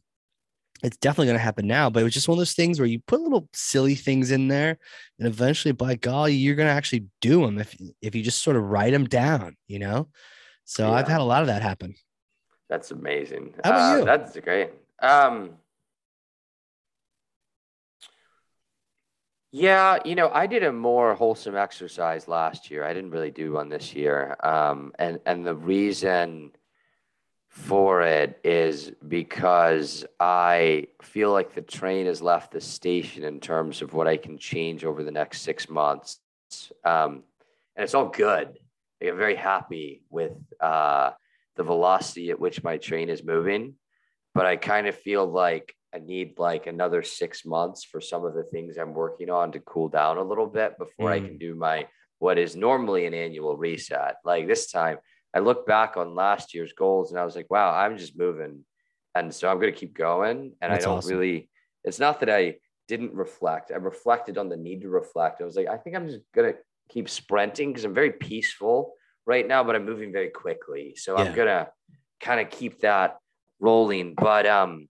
it's definitely going to happen now, but it was just one of those things where you put little silly things in there, and eventually, by golly, you're going to actually do them if if you just sort of write them down, you know. So yeah. I've had a lot of that happen. That's amazing. How about uh, you? That's great. Um, yeah, you know, I did a more wholesome exercise last year. I didn't really do one this year, um, and and the reason for it is because I feel like the train has left the station in terms of what I can change over the next six months. Um, and it's all good. I'm very happy with uh, the velocity at which my train is moving. But I kind of feel like I need like another six months for some of the things I'm working on to cool down a little bit before mm. I can do my what is normally an annual reset. Like this time, I look back on last year's goals and I was like, wow, I'm just moving. And so I'm going to keep going. And That's I don't awesome. really, it's not that I didn't reflect. I reflected on the need to reflect. I was like, I think I'm just going to keep sprinting because I'm very peaceful right now, but I'm moving very quickly. So yeah. I'm going to kind of keep that rolling. But um,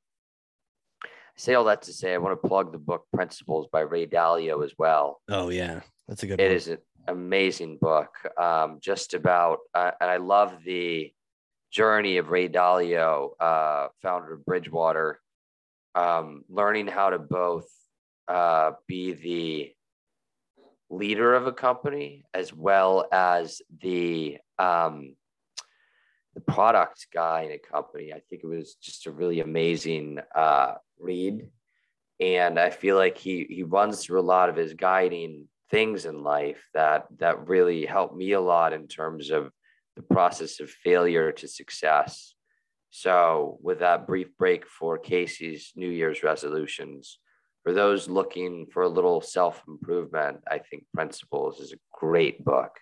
say all that to say, I want to plug the book Principles by Ray Dalio as well. Oh yeah, that's a good. It one. is an amazing book, um, just about, uh, and I love the journey of Ray Dalio, uh, founder of Bridgewater, um, learning how to both uh, be the leader of a company as well as the um, the product guy in a company. I think it was just a really amazing uh, read, and I feel like he he runs through a lot of his guiding things in life that that really helped me a lot in terms of the process of failure to success. So, with that brief break for Casey's New Year's resolutions, for those looking for a little self improvement, I think Principles is a great book.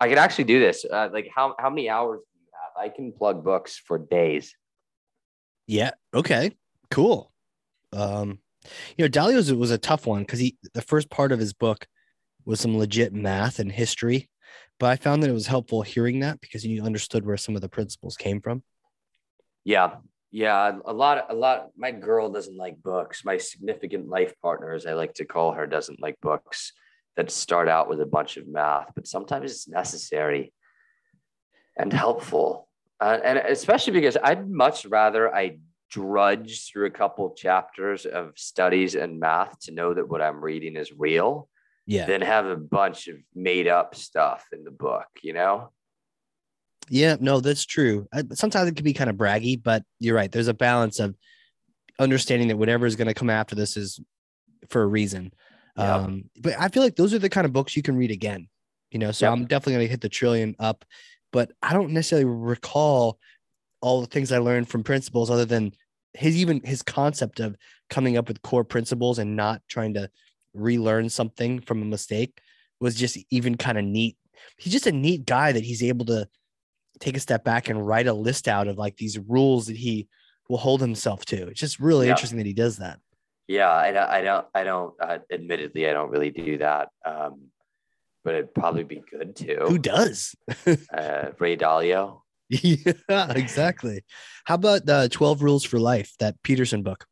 I could actually do this. Uh, like, how, how many hours do you have? I can plug books for days. Yeah. Okay. Cool. Um, you know, Dalio's was a tough one because he the first part of his book was some legit math and history, but I found that it was helpful hearing that because you understood where some of the principles came from. Yeah, yeah, a lot, a lot. My girl doesn't like books. My significant life partner, as I like to call her, doesn't like books that start out with a bunch of math, but sometimes it's necessary and helpful. Uh, and especially because I'd much rather I drudge through a couple chapters of studies and math to know that what I'm reading is real yeah. than have a bunch of made up stuff in the book, you know? Yeah, no, that's true. Sometimes it can be kind of braggy, but you're right. There's a balance of understanding that whatever is going to come after this is for a reason. Yep. Um, but I feel like those are the kind of books you can read again, you know. So yep. I'm definitely going to hit the trillion up, but I don't necessarily recall all the things I learned from principles other than his even his concept of coming up with core principles and not trying to relearn something from a mistake was just even kind of neat. He's just a neat guy that he's able to take a step back and write a list out of like these rules that he will hold himself to. It's just really yeah. interesting that he does that. Yeah, I, I don't, I don't, uh, admittedly, I don't really do that. Um, but it'd probably be good too. Who does? [laughs] uh, Ray Dalio. [laughs] Yeah, exactly. How about the 12 Rules for Life, that Peterson book?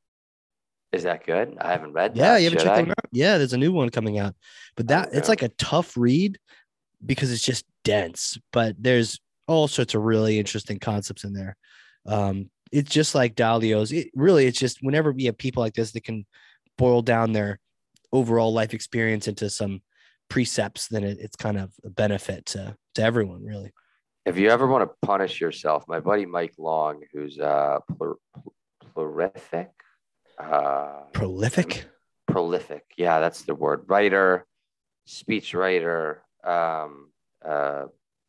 Is that good? I haven't read that. Yeah, you haven't checked them out. Yeah, there's a new one coming out. But that it's like a tough read because it's just dense, but there's all sorts of really interesting concepts in there. Um, it's just like Dalio's. It really, it's just whenever we have people like this that can boil down their overall life experience into some precepts, then it, it's kind of a benefit to to everyone, really. If you ever want to punish yourself, my buddy Mike Long, who's uh, plur- prolific, uh, prolific, prolific, yeah, that's the word. Writer, speech writer, um, uh,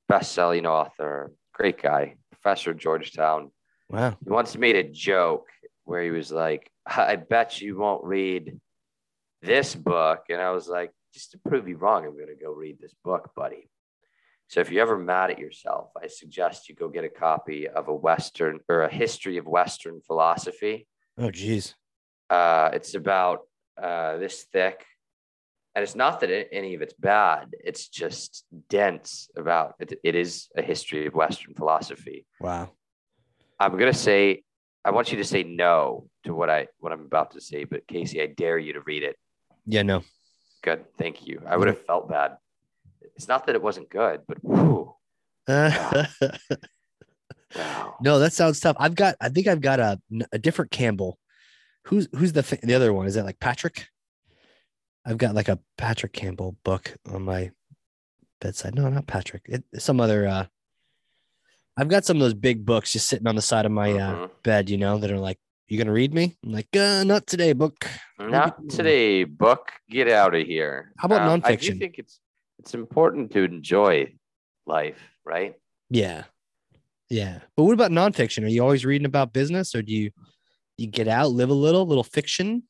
best-selling author, great guy, professor at Georgetown. Wow. He once made a joke where he was like, I bet you won't read this book. And I was like, just to prove you wrong, I'm going to go read this book, buddy. So if you're ever mad at yourself, I suggest you go get a copy of a Western or a history of Western philosophy. Oh, geez. Uh, it's about uh, this thick and it's not that it, any of it's bad. It's just dense about it, it is a history of western philosophy. Wow. I'm going to say i want you to say no to what i what i'm about to say but casey i dare you to read it. Yeah no. Good. Thank you. I would have felt bad it's not that it wasn't good but whew, [laughs] wow. wow. no that sounds tough i've got i think i've got a, a different campbell who's who's the the other one is that like patrick I've got like a Patrick Campbell book on my bedside. No, not Patrick. It, some other. uh I've got some of those big books just sitting on the side of my uh, mm-hmm. bed, you know, that are like, "You gonna read me?" I'm like, uh, "Not today, book." Not today, book. Get out of here. How about um, nonfiction? I do think it's it's important to enjoy life, right? Yeah, yeah. But what about nonfiction? Are you always reading about business, or do you you get out, live a little, little fiction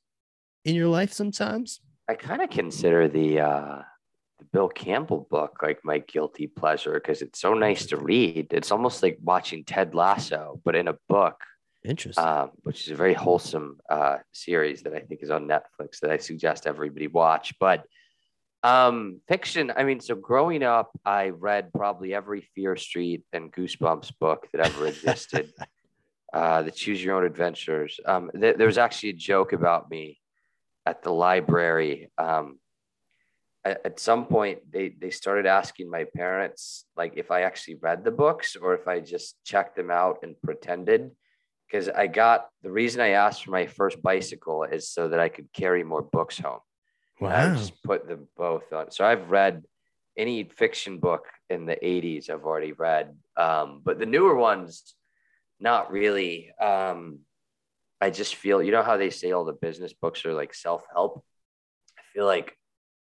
in your life sometimes? I kind of consider the uh, the Bill Campbell book like my guilty pleasure because it's so nice to read. It's almost like watching Ted Lasso, but in a book. Interesting. Um, which is a very wholesome uh, series that I think is on Netflix that I suggest everybody watch. But um, fiction, I mean, so growing up, I read probably every Fear Street and Goosebumps book that ever existed. [laughs] uh, the Choose Your Own Adventures. Um, th- there was actually a joke about me at the library. Um, at, at some point, they they started asking my parents like if I actually read the books or if I just checked them out and pretended. Because I got the reason I asked for my first bicycle is so that I could carry more books home. Wow. I just put them both on. So I've read any fiction book in the 80s, I've already read. Um, but the newer ones, not really. Um, I just feel, you know how they say all the business books are like self help? I feel like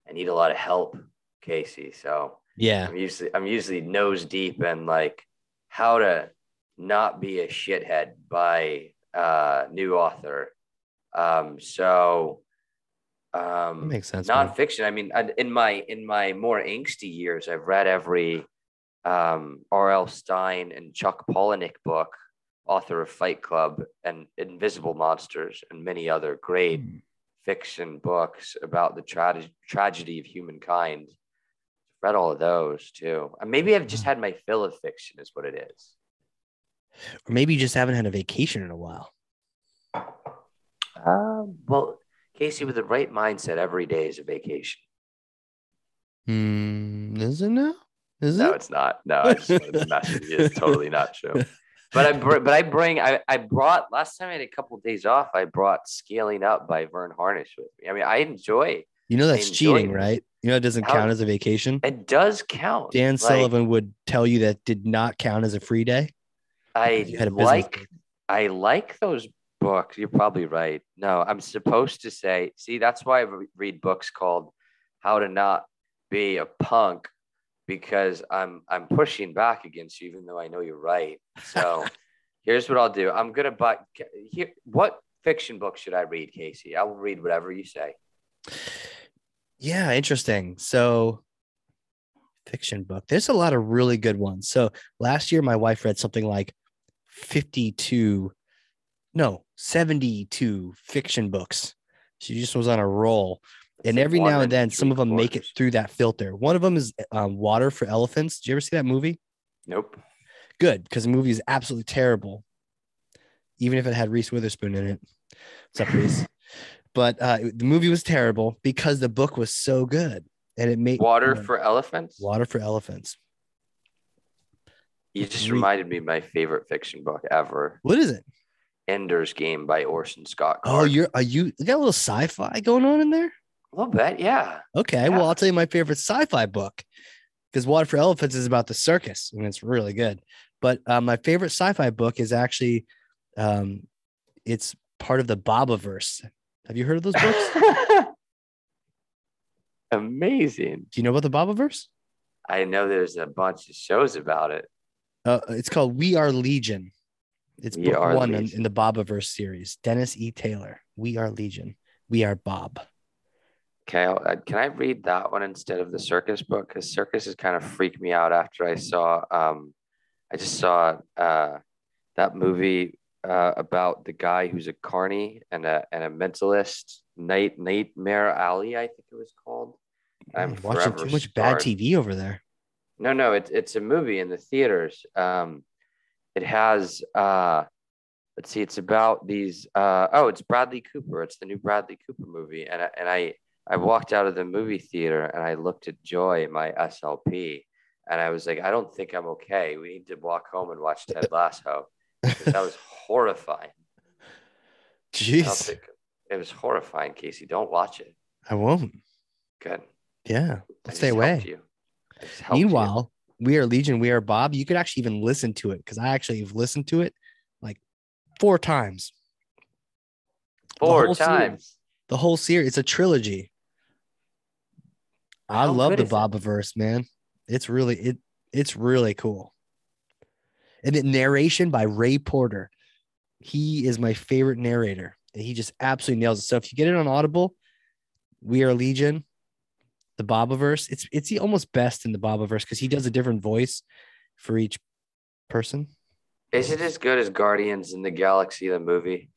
I need a lot of help, Casey. So yeah, I'm usually I'm usually nose deep in like how to not be a shithead by uh new author. Um, so um that makes sense. nonfiction. Man. I mean, in my in my more angsty years, I've read every um, R.L. Stine and Chuck Palahniuk book, author of Fight Club and Invisible Monsters, and many other great mm. fiction books about the tra- tragedy of humankind. I've read all of those too. Maybe I've just hmm. had my fill of fiction, is what it is. Or maybe you just haven't had a vacation in a while. Uh, well, Casey, with the right mindset, every day is a vacation. Hmm, is it now? Is no, it? it's not. No, it's, it's totally not true. [laughs] But I but I bring I, I brought last time I had a couple of days off. I brought Scaling Up by Verne Harnish with me. I mean, I enjoy. You know that's cheating, it. right? You know it doesn't How, count as a vacation. It does count. Dan like, Sullivan would tell you that did not count as a free day. I like I like those books. You're probably right. No, I'm supposed to say. See, that's why I read books called "How to Not Be a Punk," because I'm I'm pushing back against you, even though I know you're right. So [laughs] here's what I'll do. I'm gonna buy. Here, what fiction book should I read, Casey? I will read whatever you say. Yeah, interesting. So fiction book. There's a lot of really good ones. So last year, my wife read something like 52, no, 72 fiction books. She just was on a roll. And every now and then, some of them make it through that filter. One of them is um, Water for Elephants. Did you ever see that movie? Nope. Good, because the movie is absolutely terrible. Even if it had Reese Witherspoon in it. What's up, Reese? [laughs] but uh, the movie was terrible because the book was so good, and it made Water for Elephants. Water for Elephants. You just reminded me of my favorite fiction book ever. What is it? Ender's Game by Orson Scott Card. Oh, you're are you, you got a little sci-fi going on in there? A little bit, yeah. Okay, yeah. well, I'll tell you my favorite sci-fi book because Water for Elephants is about the circus and it's really good. But uh, my favorite sci-fi book is actually, um, it's part of the Bobiverse. Have you heard of those books? [laughs] Amazing. Do you know about the Bobiverse? I know there's a bunch of shows about it. Uh, it's called We Are Legion. It's we book one in, in, the Bobiverse series. Dennis E. Taylor. We Are Legion. We Are Bob. Okay, uh, can I read that one instead of the circus book? Because circus has kind of freaked me out after I saw. Um, I just saw uh, that movie uh, about the guy who's a carny and a and a mentalist. Night Nightmare Alley, I think it was called. I'm watching too much bad TV over there. No, no, it's it's a movie in the theaters. Um, it has uh, let's see, it's about these. Uh, oh, it's Bradley Cooper. It's the new Bradley Cooper movie, and I, and I I walked out of the movie theater and I looked at Joy, my SLP, and I was like, I don't think I'm okay. We need to walk home and watch Ted Lasso. that was [laughs] horrifying. Jeez, it was horrifying, Casey. Don't watch it. I won't. Good. Yeah, stay away. Meanwhile, you. We are Legion, we are Bob. You could actually even listen to it because I actually have listened to it like four times. Four times. Series, the whole series. It's a trilogy. I How love the Bobiverse, man. It's really it. It's really cool. And the narration by Ray Porter. He is my favorite narrator. And he just absolutely nails it. So if you get it on Audible, We Are Legion, the Bobiverse. It's it's the almost best in the Bobiverse because he does a different voice for each person. Is it as good as Guardians in the Galaxy, the movie?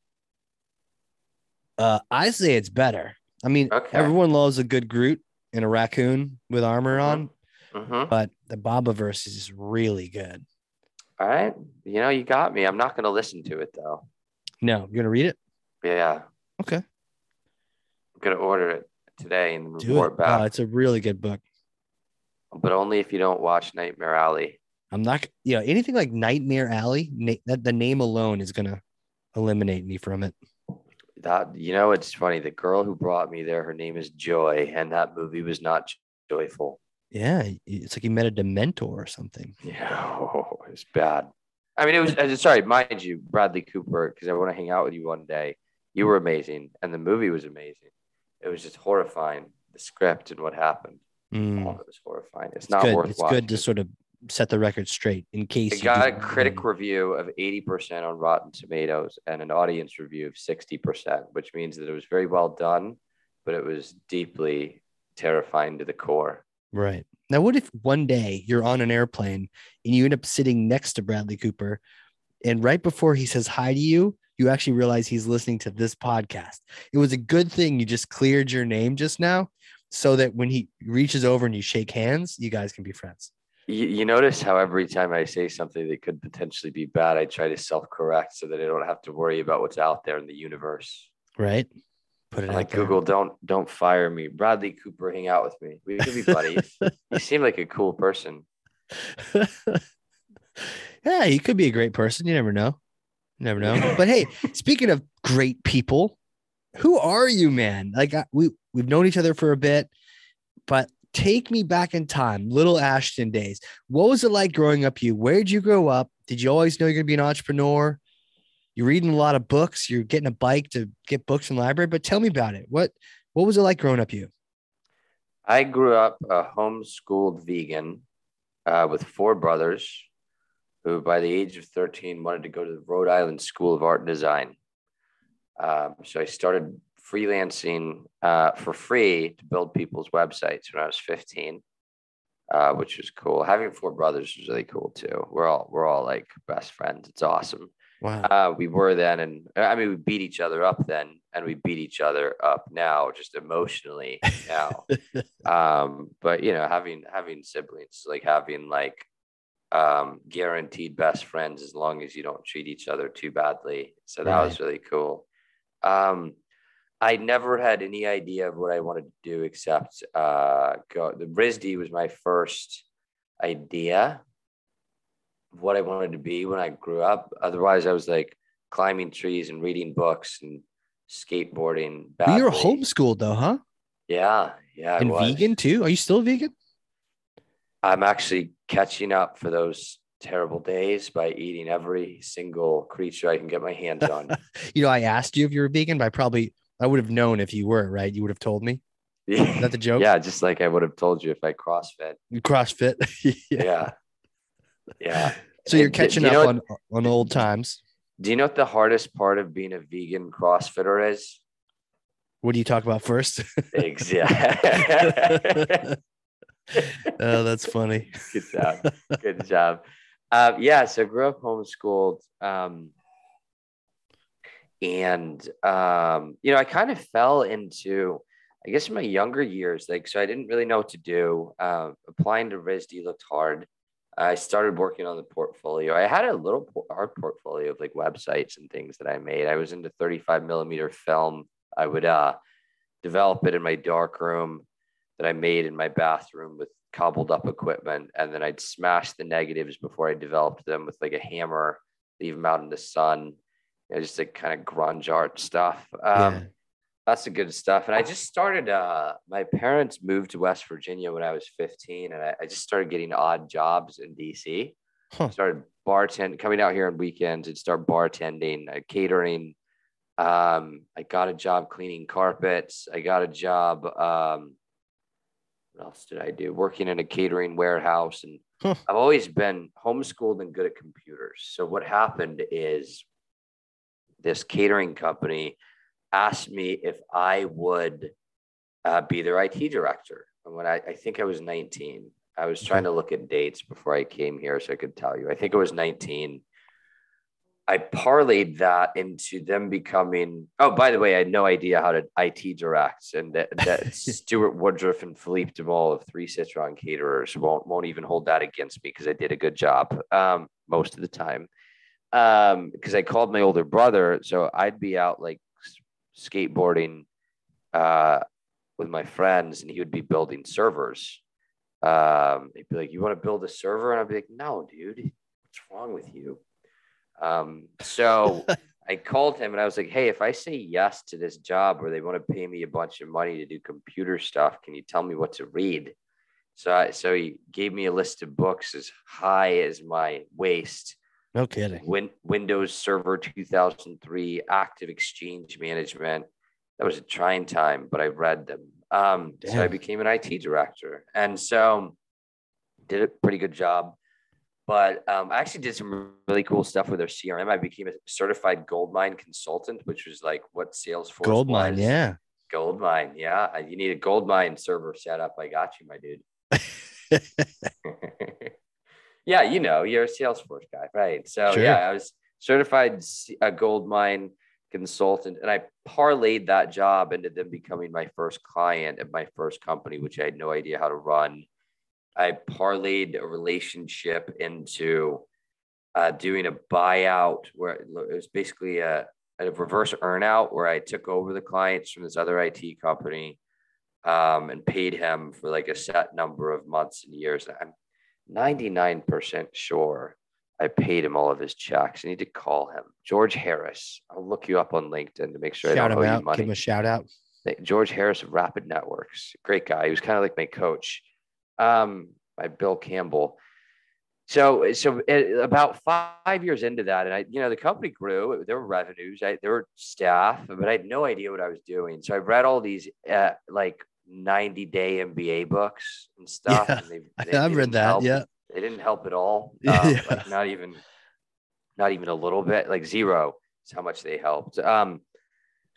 Uh, I say it's better. I mean, okay. everyone loves a good Groot and a raccoon with armor mm-hmm. on, mm-hmm. but the Bobiverse is really good. All right. You know, you got me. I'm not going to listen to it though. No, you're going to read it? Yeah. Okay. I'm going to order it today and report it. back. Oh, it's a really good book. but only if you don't watch Nightmare Alley. I'm not, you know, anything like Nightmare Alley, na- that the name alone is going to eliminate me from it. That you know, it's funny. The girl who brought me there, her name is Joy, and that movie was not joyful. Yeah. It's like you met a Dementor or something. [laughs] Yeah, oh, it's bad. I mean, it was uh, sorry, mind you, Bradley Cooper, because I want to hang out with you one day. You were amazing, and the movie was amazing. It was just horrifying. The script and what happened. Mm. Oh, it was horrifying. It's, It's not good. worth It's watching. good to sort of set the record straight in case It you got a critic review of 80% on Rotten Tomatoes and an audience review of 60%, which means that it was very well done, but it was deeply terrifying to the core. Right. Now, what if one day you're on an airplane and you end up sitting next to Bradley Cooper, and right before he says hi to you, you actually realize he's listening to this podcast? It was a good thing you just cleared your name just now so that when he reaches over and you shake hands, you guys can be friends. You, you notice how every time I say something that could potentially be bad, I try to self correct so that I don't have to worry about what's out there in the universe. Right. Put it Like. Google, don't don't fire me. Bradley Cooper, hang out with me. We could be buddies. [laughs] you seem like a cool person. [laughs] yeah, he could be a great person. You never know. You never know. [laughs] But hey, speaking of great people, who are you, man? Like I, we we've known each other for a bit, but take me back in time, little Ashtan days. What was it like growing up? You, where did you grow up? Did you always know you're gonna be an entrepreneur? You're reading a lot of books. You're getting a bike to get books in the library. But tell me about it. What what was it like growing up? You. I grew up a homeschooled vegan uh, with four brothers who, by the age of 13, wanted to go to the Rhode Island School of Art and Design. Um, so I started freelancing uh, for free to build people's websites when I was 15, uh, which was cool. Having four brothers was really cool too. We're all we're all like best friends. It's awesome. Wow. Uh, we were then, and I mean, we beat each other up then, and we beat each other up now, just emotionally now. [laughs] um, but you know, having having siblings, like having like um, guaranteed best friends, as long as you don't treat each other too badly. So that was really cool. Um, I never had any idea of what I wanted to do except uh, go. The RISD was my first idea of what I wanted to be when I grew up. Otherwise, I was like climbing trees and reading books and skateboarding. But you were homeschooled though, huh? Yeah, yeah. I and was. vegan too. Are you still vegan? I'm actually catching up for those terrible days by eating every single creature I can get my hands [laughs] on. you know, I asked you if you were vegan, but I probably I would have known if you were, right? You would have told me. Is that the joke? yeah, just like I would have told you if I CrossFit. You CrossFit. [laughs] yeah. Yeah. Yeah. So you're And catching you up on on old times. Do you know what the hardest part of being a vegan CrossFitter is? What do you talk about first? Exactly. [laughs] oh, that's funny. [laughs] Good job. Good job. Um, yeah, so grew up homeschooled. Um, and, um, you know, I kind of fell into, I guess, in my younger years, like, so I didn't really know what to do. Um, applying to RISD looked hard. I started working on the portfolio. I had a little art portfolio of like websites and things that I made. I was into 35 millimeter film. I would uh, develop it in my dark room that I made in my bathroom with cobbled up equipment. And then I'd smash the negatives before I developed them with like a hammer, leave them out in the sun. You know, just like kind of grunge art stuff. Um, Yeah. That's the good stuff. And I just started, uh, my parents moved to West Virginia when I was 15, and I, I just started getting odd jobs in DC. Huh. Started bartending, coming out here on weekends and start bartending, uh, catering. Um, I got a job cleaning carpets. I got a job. Um, what else did I do? Working in a catering warehouse. And Huh. I've always been homeschooled and good at computers. So what happened is this catering company asked me if I would uh, be their IT director. And when I, I think I was 19, I was trying to look at dates before I came here so I could tell you. I think it was 19. I parlayed that into them becoming. Oh, by the way, I had no idea how to IT direct, and that, that [laughs] Stuart Woodruff and Philippe Demol of Three Citron Caterers won't won't even hold that against me because I did a good job um, most of the time. Because um, I called my older brother, so I'd be out like skateboarding uh, with my friends, and he would be building servers. Um, he'd be like, "You want to build a server?" And I'd be like, "No, dude, what's wrong with you?" Um, so [laughs] I called him and I was like, Hey, if I say yes to this job where they want to pay me a bunch of money to do computer stuff, can you tell me what to read? So I, so he gave me a list of books as high as my waist. No kidding. Win, Windows Server 2003, Active Exchange Management. That was a trying time, but I read them. Um, so I became an IT director, and so did a pretty good job. But um, I actually did some really cool stuff with their CRM. I became a certified Goldmine consultant, which was like what Salesforce Goldmine, was. yeah. Goldmine, yeah. You need a Goldmine server set up. I got you, my dude. [laughs] [laughs] yeah, you know, you're a Salesforce guy, right? So sure. yeah, I was certified a Goldmine consultant, and I parlayed that job into them becoming my first client at my first company, which I had no idea how to run. I parlayed a relationship into uh, doing a buyout where it was basically a, a reverse earnout where I took over the clients from this other IT company um, and paid him for like a set number of months and years. I'm 99% sure I paid him all of his checks. I need to call him. George Harris. I'll look you up on LinkedIn to make sure shout I don't owe out, you money. Give him a shout out. George Harris of Rapid Networks. Great guy. He was kind of like my coach um, by Bill Campbell. So, so it, about five years into that, and I, you know, the company grew. There were revenues, I, there were staff, but I had no idea what I was doing. So I read all these uh, like 90 day MBA books and stuff. Yeah, and they, [laughs] they I've read that. Help. Yeah, they didn't help at all. [laughs] Um, yeah. like not even, not even a little bit. Like zero is how much they helped. Um,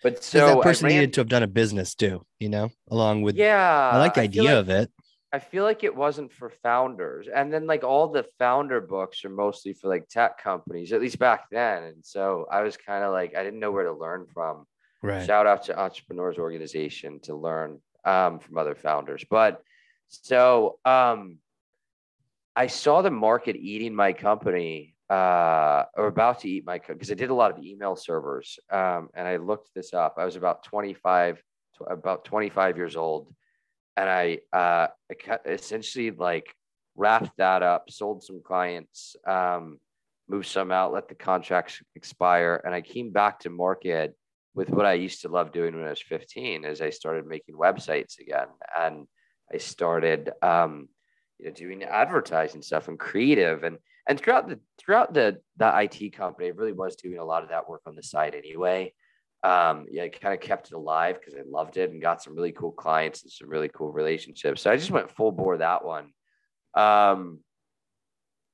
but so that person ran, needed to have done a business too, you know, along with yeah. I like the idea like, of it. I feel like it wasn't for founders. And then like all the founder books are mostly for like tech companies, at least back then. And so I was kind of like, I didn't know where to learn from. Right. Shout out to Entrepreneurs Organization to learn um, from other founders. But so um, I saw the market eating my company uh, or about to eat my because I did a lot of email servers. Um, and I looked this up. I was about 25, about 25 years old and I uh, essentially like wrapped that up, sold some clients, um, moved some out, let the contracts expire, and I came back to market with what I used to love doing when I was 15, as I started making websites again, and I started um, you know doing advertising stuff and creative and and throughout the throughout the the IT company, I really was doing a lot of that work on the side anyway um, yeah, I kind of kept it alive because I loved it and got some really cool clients and some really cool relationships. So I just went full bore that one. Um,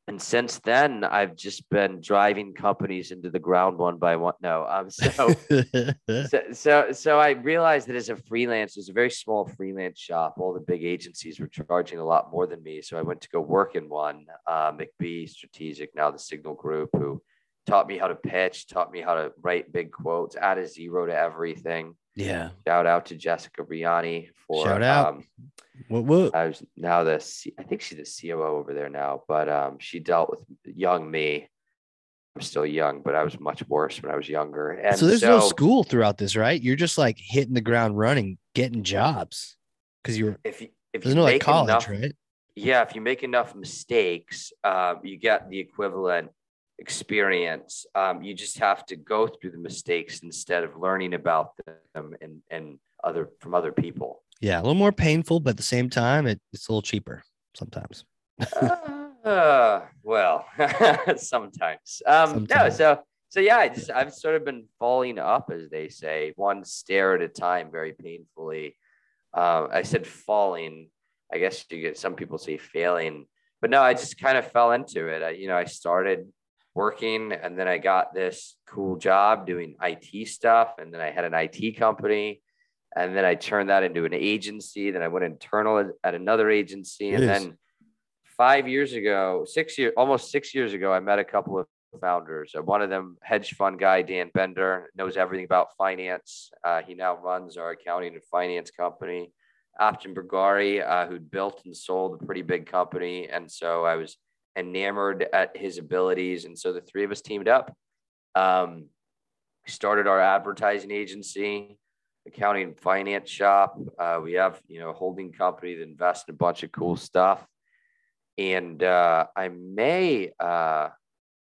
and since then, I've just been driving companies into the ground one by one. No, um, so, [laughs] so, so, so I realized that as a freelance, it was a very small freelance shop. All the big agencies were charging a lot more than me. So I went to go work in one, uh, McBee Strategic, now the Signal Group, who taught me how to pitch, taught me how to write big quotes, add a zero to everything. Yeah. Shout out to Jessica Briani for shout out. Um, what, what? I was now the C, I think she's the COO over there now, but um, she dealt with young me. I'm still young, but I was much worse when I was younger. And so there's so, no school throughout this, right? You're just like hitting the ground running, getting jobs because you're if you, if there's no like college, enough, right? Yeah, if you make enough mistakes, uh, you get the equivalent experience. Um, you just have to go through the mistakes instead of learning about them and, and other from other people. Yeah, a little more painful, but at the same time, it, it's a little cheaper sometimes. uh, well, [laughs] sometimes. Um, sometimes. No, so so yeah, I just I've sort of been falling up, as they say, one stair at a time, very painfully. Uh, I said falling. I guess you get some people say failing, but no, I just kind of fell into it. I, you know, I started working and then I got this cool job doing IT stuff and then I had an IT company and then I turned that into an agency then I went internal at another agency and then 5 years ago 6 years almost 6 years ago I met a couple of co-founders. Uh, one of them, hedge fund guy Dan Bender, knows everything about finance. Uh, he now runs our accounting and finance company. Apten Bergari, uh, who built and sold a pretty big company, and so I was enamored at his abilities, and so the three of us teamed up. Um, started our advertising agency, accounting and finance shop. Uh, we have you know a holding company that invests in a bunch of cool stuff and uh, I may uh,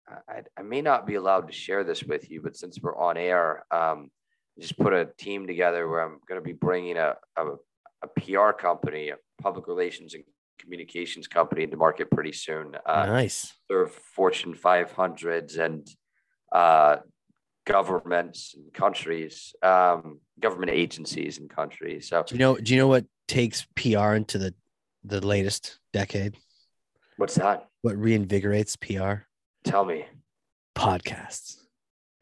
I, I, may not be allowed to share this with you, but since we're on air, um, just put a team together where I'm going to be bringing a, a, a, PR company, a public relations and communications company into market pretty soon. Uh, nice. Serve Fortune 500s and uh, governments and countries, um, government agencies and countries. So do you know? Do you know what takes PR into the the latest decade? What's that? What reinvigorates PR? Tell me. Podcasts. [laughs]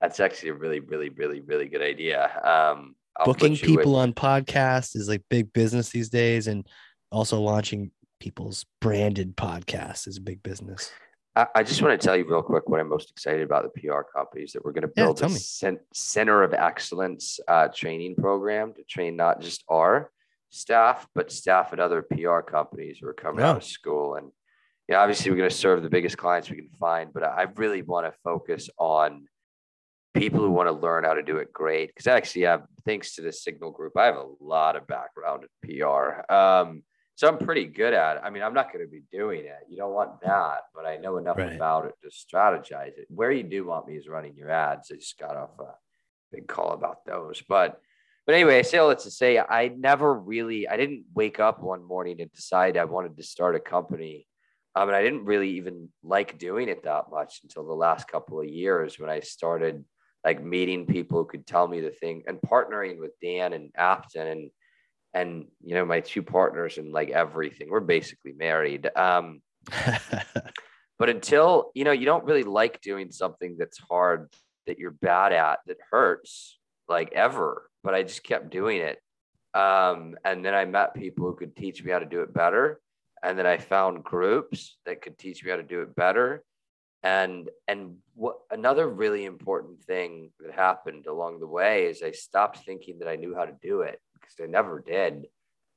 That's actually a really, really, really, really good idea. Um, Booking people with... on podcasts is like big business these days, and also launching people's branded podcasts is a big business. I, I just want to tell you real quick what I'm most excited about the PR companies that we're going to build yeah, a cent- center of excellence uh, training program to train not just our staff, but staff at other PR companies who are coming yeah. out of school. And yeah, obviously we're going to serve the biggest clients we can find, but I really want to focus on people who want to learn how to do it great. Because actually, have thanks to the Signal Group, I have a lot of background in PR. Um, so I'm pretty good at it. I mean, I'm not going to be doing it. You don't want that, but I know enough right. about it to strategize it. Where you do want me is running your ads. I just got off a big call about those, but but anyway, I say all that to say I never really I didn't wake up one morning and decide I wanted to start a company. Um, and I didn't really even like doing it that much until the last couple of years when I started like meeting people who could tell me the thing and partnering with Dan and Apten and and you know my two partners and like everything. We're basically married. Um, [laughs] but until you know you don't really like doing something that's hard that you're bad at that hurts like ever but I just kept doing it. Um, and then I met people who could teach me how to do it better. And then I found groups that could teach me how to do it better. And and what another really important thing that happened along the way is I stopped thinking that I knew how to do it because I never did.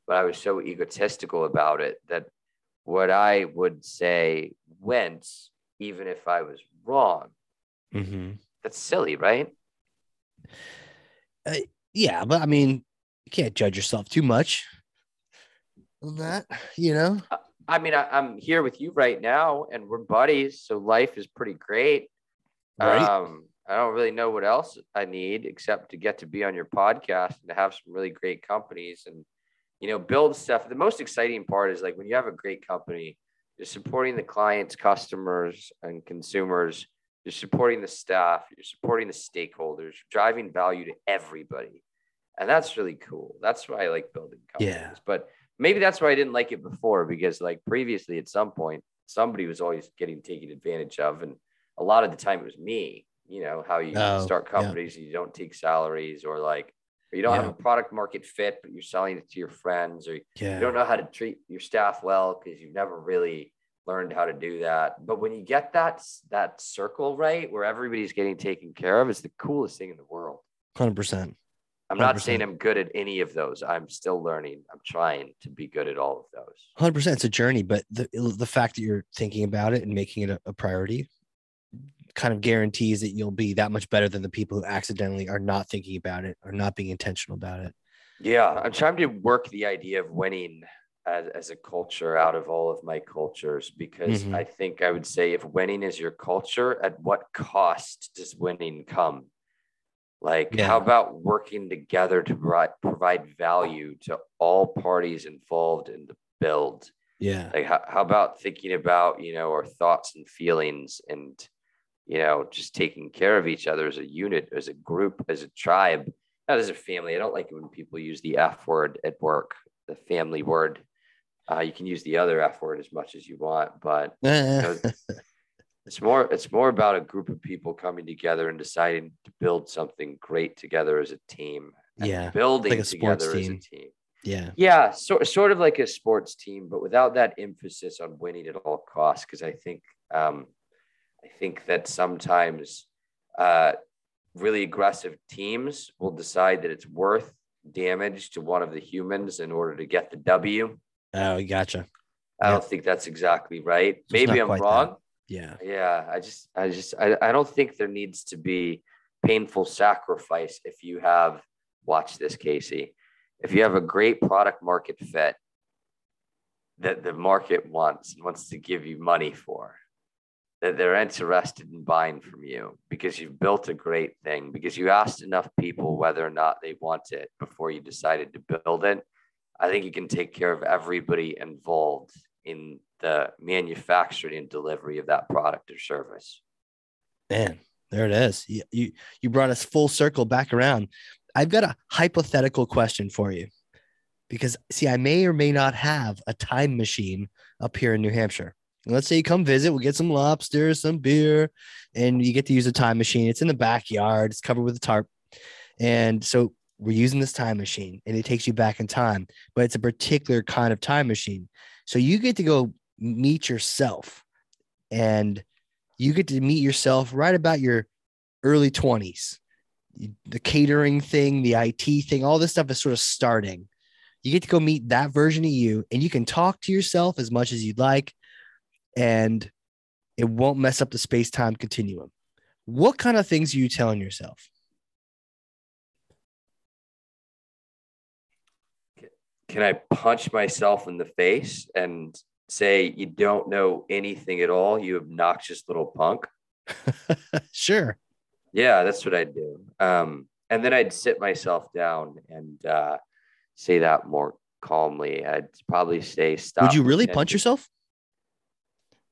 But I was so egotistical about it that what I would say went, even if I was wrong. Mm-hmm. That's silly, right? yeah, but I mean, you can't judge yourself too much on that, you know. I mean, I, am here with you right now, and we're buddies, so life is pretty great. Right. Um, I don't really know what else I need except to get to be on your podcast and to have some really great companies and you know build stuff. The most exciting part is like when you have a great company, you're supporting the clients, customers, and consumers you're supporting the staff, you're supporting the stakeholders, driving value to everybody. And that's really cool. That's why I like building companies. Yeah. But maybe that's why I didn't like it before because like previously at some point somebody was always getting taken advantage of and a lot of the time it was me, you know, how you oh, start companies yeah. and you don't take salaries or like or you don't yeah. have a product market fit but you're selling it to your friends or yeah. you don't know how to treat your staff well because you've never really learned how to do that. But when you get that that circle right, where everybody's getting taken care of, it's the coolest thing in the world. Hundred percent. I'm not saying I'm good at any of those. I'm still learning. I'm trying to be good at all of those. Hundred percent. It's a journey, but the the fact that you're thinking about it and making it a, a priority kind of guarantees that you'll be that much better than the people who accidentally are not thinking about it or not being intentional about it. Yeah, I'm trying to work the idea of winning as, as a culture out of all of my cultures because mm-hmm. I think I would say if winning is your culture, at what cost does winning come? Like, yeah. how about working together to provide, provide value to all parties involved in the build? Yeah. Like, how, how about thinking about, you know, our thoughts and feelings and, you know, just taking care of each other as a unit, as a group, as a tribe, not as a family. I don't like it when people use the F word at work, the family word. Uh, you can use the other F word as much as you want, but [laughs] you know, it's more it's more about a group of people coming together and deciding to build something great together as a team. Yeah, building like a together team. as a team. Yeah. Yeah, so, sort of like a sports team, but without that emphasis on winning at all costs. Because I think um, I think that sometimes uh, really aggressive teams will decide that it's worth damage to one of the humans in order to get the W. Oh, gotcha. I don't think that's exactly right. It's Maybe I'm wrong. That. Yeah. Yeah. I just, I just, I, I don't think there needs to be painful sacrifice if you have, watch this, Casey. If you have a great product market fit that the market wants and wants to give you money for, that they're interested in buying from you because you've built a great thing, because you asked enough people whether or not they want it before you decided to build it. I think you can take care of everybody involved in the manufacturing and delivery of that product or service. Man, there it is. You, you, you brought us full circle back around. I've got a hypothetical question for you because, see, I may or may not have a time machine up here in New Hampshire. Let's say you come visit, we'll get some lobster, some beer, and you get to use a time machine. It's in the backyard, it's covered with a tarp. And so we're using this time machine and it takes you back in time, but it's a particular kind of time machine. So you get to go meet yourself and you get to meet yourself right about your early 20s. The catering thing, the IT thing, all this stuff is sort of starting. You get to go meet that version of you and you can talk to yourself as much as you'd like and it won't mess up the space time continuum. What kind of things are you telling yourself? Can I punch myself in the face and say, You don't know anything at all, you obnoxious little punk? [laughs] sure. Yeah, that's what I'd do. Um, and then I'd sit myself down and uh, say that more calmly. I'd probably say, Stop. Would you really punch yourself?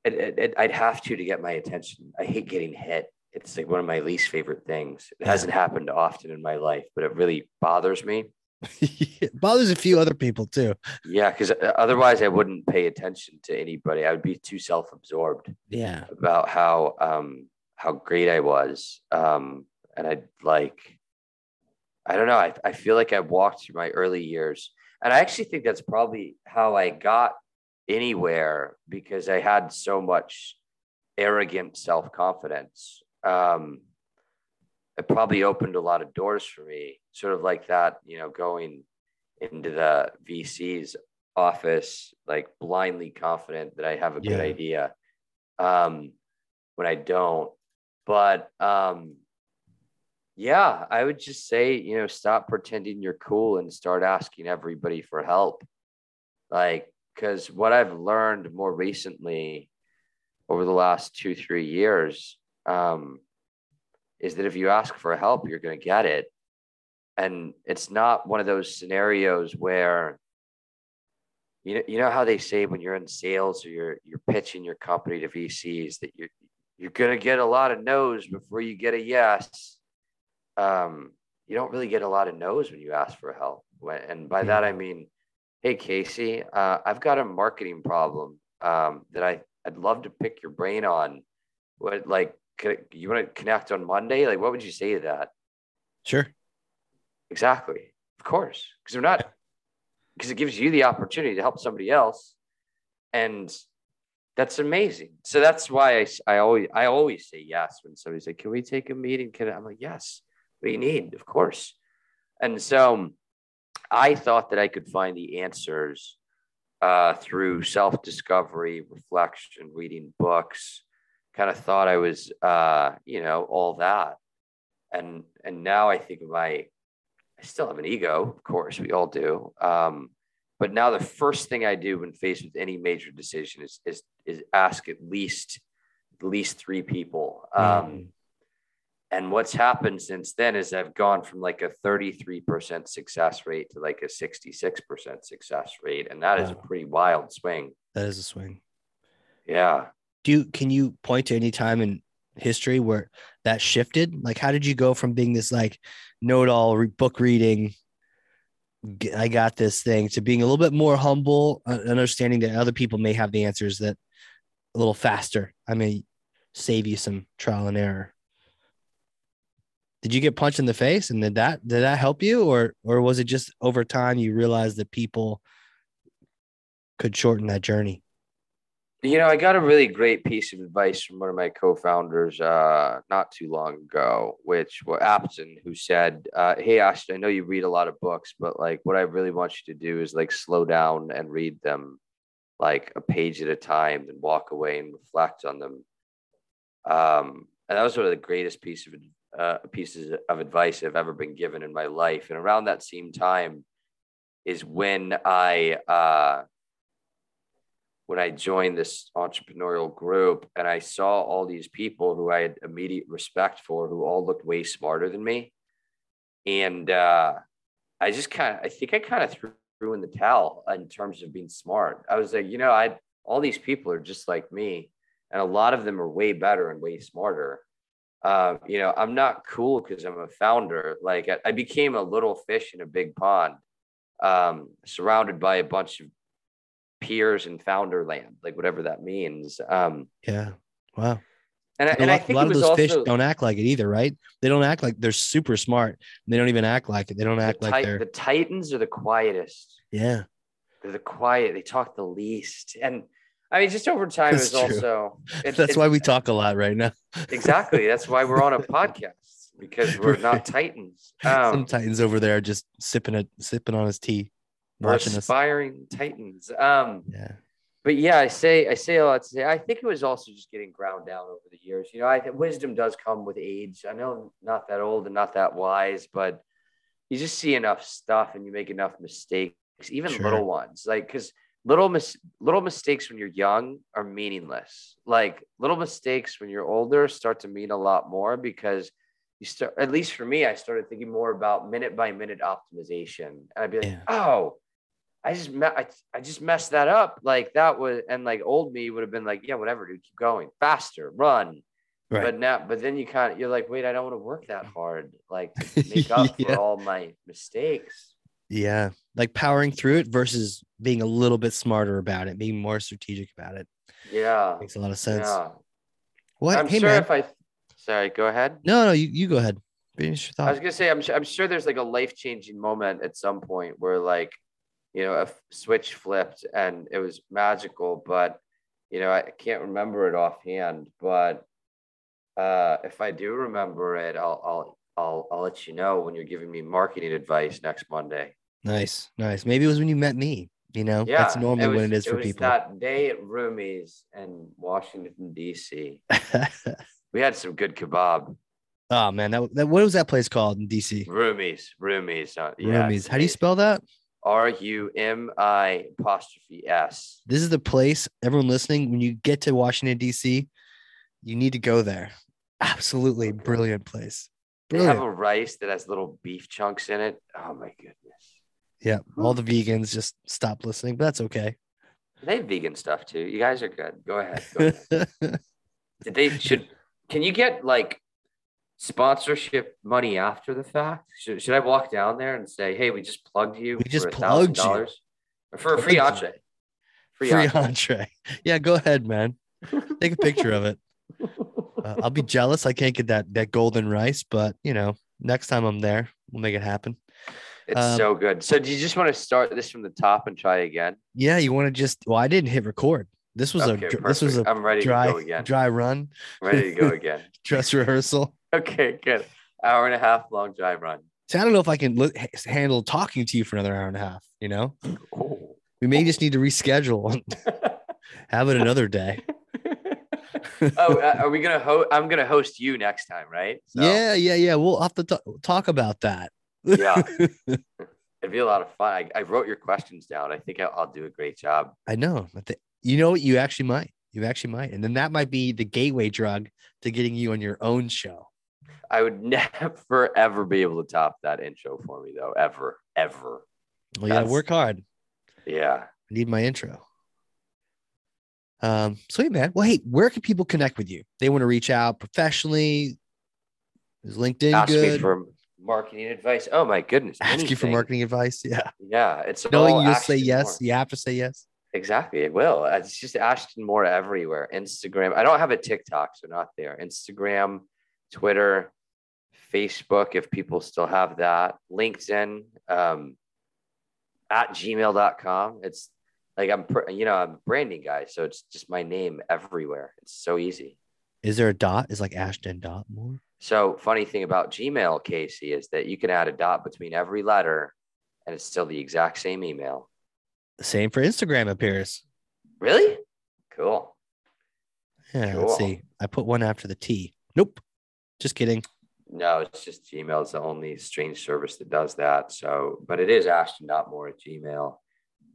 I'd have to to get my attention. I hate getting hit. It's like one of my least favorite things. It hasn't happened often in my life, but it really bothers me. [laughs] it bothers a few other people too. Yeah, because uh, otherwise I wouldn't pay attention to anybody. I would be too self-absorbed. Yeah, about how um how great I was. Um, and I'd like, I don't know. I I feel like I walked through my early years, and I actually think that's probably how I got anywhere because I had so much arrogant self confidence. Um, it probably opened a lot of doors for me, sort of like that, you know, going into the VC's office, like blindly confident that I have a yeah. good idea um, when I don't. But um, yeah, I would just say, you know, stop pretending you're cool and start asking everybody for help. Like, because what I've learned more recently over the last two, three years um, is that if you ask for help, you're going to get it. And it's not one of those scenarios where, you know, you know how they say when you're in sales or you're, you're pitching your company to VCs that you're, you're going to get a lot of no's before you get a yes. Um, you don't really get a lot of no's when you ask for help. And by that, I mean, Hey, Casey, uh, I've got a marketing problem um, that I, I'd love to pick your brain on. What, like, you want to connect on Monday? Like, what would you say to that? Sure. Exactly. Of course. Because they're not, because it gives you the opportunity to help somebody else. And that's amazing. So that's why I, I always, I always say yes when somebody's like, can we take a meeting? Can I? I'm like, yes, what do you need? Of course. And so, I thought that I could find the answers uh, through self discovery, reflection, reading books. Kind of thought I was, uh, you know, all that, and and now I think of my, I still have an ego, of course, we all do. Um, but now the first thing I do when faced with any major decision is is is ask at least at least three people. Um, mm and what's happened since then is I've gone from like a 33% success rate to like a 66% success rate. And that wow. is a pretty wild swing. That is a swing. Yeah. Do you, can you point to any time in history where that shifted? Like, how did you go from being this like know it all book reading, I got this thing to being a little bit more humble, uh, understanding that other people may have the answers that a little faster. I may save you some trial and error. did you get punched in the face and did that did that help you or or was it just over time you realized that people could shorten that journey you know i got a really great piece of advice from one of my co-founders uh, not too long ago which was Apton, who said uh, hey Ashtan i know you read a lot of books but like what i really want you to do is like slow down and read them like a page at a time and walk away and reflect on them um, and that was one of the greatest piece of uh, pieces of advice I've ever been given in my life. And around that same time is when I uh, when I joined this entrepreneurial group and I saw all these people who I had immediate respect for, who all looked way smarter than me, and uh, I just kind of I think I kind of threw in the towel in terms of being smart. I was like, you know, I all these people are just like me, and a lot of them are way better and way smarter uh, you know, I'm not cool because I'm a founder. Like I, I, became a little fish in a big pond, um, surrounded by a bunch of peers in founder land, like whatever that means. Um, yeah. Wow. And, and, I think a lot of those also, fish don't act like it either, right? They don't act like they're super smart. They don't even act like it. They don't act the like they're the Titans are the quietest. Yeah. They're the quiet. They talk the least. And I mean, just over time is also. [laughs] It, that's it, why we talk a lot right now. [laughs] exactly. That's why we're on a podcast because we're not titans. Um, Some titans over there just sipping it, sipping on his tea, watching aspiring us. titans. Um, yeah. But yeah, I say I say a lot to say. I think it was also just getting ground down over the years. You know, I think wisdom does come with age. I know I'm not that old and not that wise, but you just see enough stuff and you make enough mistakes, even sure. little ones. Like because little mis- little mistakes when you're young are meaningless. Like little mistakes when you're older start to mean a lot more because you start at least for me, I started thinking more about minute by minute optimization. And I'd be like, yeah. oh, I just me- I, I just messed that up. Like that was and like old me would have been like, yeah, whatever, dude, keep going, faster, run. Right. But now, but then you kind of you're like, wait, I don't want to work that hard, like to [laughs] make up yeah. for all my mistakes. Yeah. Like powering through it versus being a little bit smarter about it, being more strategic about it. Yeah. Makes a lot of sense. Yeah. What? I'm hey, sure man. if I, sorry, go ahead. No, no, you, you go ahead. Finish your thought. I was going to say, I'm, I'm sure there's like a life changing moment at some point where like, you know, a switch flipped and it was magical, but, you know, I can't remember it offhand, but uh, if I do remember it, I'll, I'll, I'll, I'll let you know when you're giving me marketing advice next Monday. Nice, nice. Maybe it was when you met me. You know, yeah, that's normally was, when it is for it people. That day at Rumi's in Washington D.C. [laughs] we had some good kebab. Oh man, that, that what was that place called in DC? Rumi's, Rumi's, uh, Rumi's. How do you spell that? R U M I apostrophe S. This is the place. Everyone listening, when you get to Washington D.C., you need to go there. Absolutely brilliant place. Brilliant. They have a rice that has little beef chunks in it. Oh my goodness. Yeah, all the vegans just stop listening, but that's okay. They have vegan stuff too. You guys are good. Go ahead. Go ahead. Did [laughs] they should? Can you get like sponsorship money after the fact? Should, should I walk down there and say, "Hey, we just plugged you. We just plugged you for a free entree." Free, free entree. entree. Yeah, go ahead, man. Take a picture of it. Uh, I'll be jealous. I can't get that that golden rice, but you know, next time I'm there, we'll make it happen. It's um, so good. So do you just want to start this from the top and try again? Yeah, you want to just well, I didn't hit record. This was okay, a perfect. this was a I'm ready dry, to go again. Dry run. I'm ready to go [laughs] again. Dress rehearsal. Okay, good. Hour and a half long drive run. So I don't know if I can handle talking to you for another hour and a half. You know, oh. we may just need to reschedule. [laughs] Have it another day. [laughs] oh, uh, are we gonna host? I'm gonna host you next time, right? So. Yeah, yeah, yeah. We'll have to t- talk about that yeah. [laughs] It'd be a lot of fun. I, I wrote your questions down. I think I'll, I'll, do a great job. I know. You know what? You actually might. You actually might. And then that might be the gateway drug to getting you on your own show. I would [laughs] never, ever be able to top that intro for me, though. Ever, ever. Well, yeah, work hard. Yeah. I need my intro. Um, sweet man. Well, hey, where can people connect with you? They want to reach out professionally. Is LinkedIn Ask good? Me for marketing advice. Oh my goodness. Ask anything. you for marketing advice. Yeah. Yeah. It's knowing you'll say yes. You have to say yes. Exactly. It will. It's just Ashtan Moore everywhere. Instagram. I don't have a TikTok, so not there. Instagram, Twitter, Facebook, if people still have that, LinkedIn, um, at gmail.com. It's like I'm, you know, I'm branding guy. So it's just my name everywhere. It's so easy. Is there a dot? Is like Ashtan dot more? So funny thing about Gmail, Casey, is that you can add a dot between every letter and it's still the exact same email. Same for Instagram appears. Really? Cool. Yeah, cool. let's see. I put one after the T. Nope. Just kidding. No, it's just Gmail is the only strange service that does that. So, but it is Ashtan.moore at Gmail.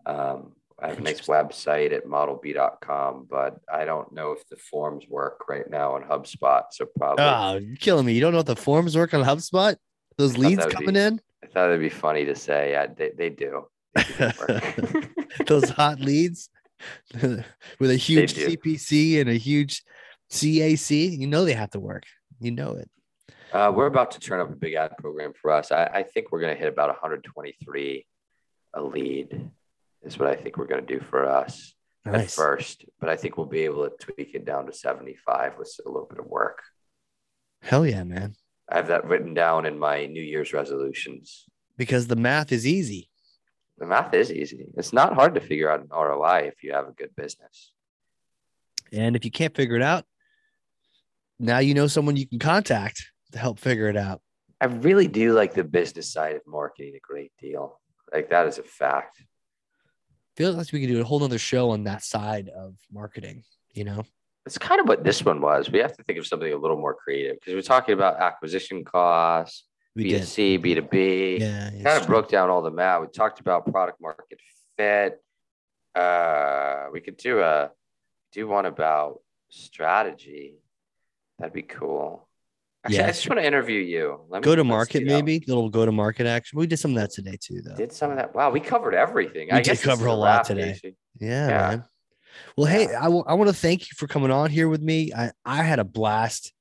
Um, I have a nice website at modelb.com, but I don't know if the forms work right now on HubSpot. So probably. Oh, you're killing me. You don't know if the forms work on HubSpot? Those leads coming be, in? I thought it'd be funny to say. Yeah, they, they do. They do [laughs] Those hot leads [laughs] with a huge CPC and a huge CAC, you know they have to work. You know it. Uh, we're about to turn up a big ad program for us. I, I think we're going to hit about 123 a lead is what I think we're going to do for us nice. at first. But I think we'll be able to tweak it down to 75 with a little bit of work. Hell yeah, man. I have that written down in my New Year's resolutions. Because the math is easy. The math is easy. It's not hard to figure out an ROI if you have a good business. And if you can't figure it out, now you know someone you can contact help figure it out. I really do like the business side of marketing a great deal. Like that is a fact feel like we could do a whole nother show on that side of marketing, you know? It's kind of what this one was. We have to think of something a little more creative because we're talking about acquisition costs, we B2C, did. B2B. Yeah. Kind of true. broke down all the math. We talked about product market fit. Uh, we could do a do one about strategy. That'd be cool. Actually, yeah. I just want to interview you. Let go to market, maybe little go to market action. We did some of that today too, though. Did some of that. Wow, we covered everything. We I did cover a lot today. Yeah, yeah, man. Well, yeah. hey, I, w- I want to thank you for coming on here with me. I, I had a blast.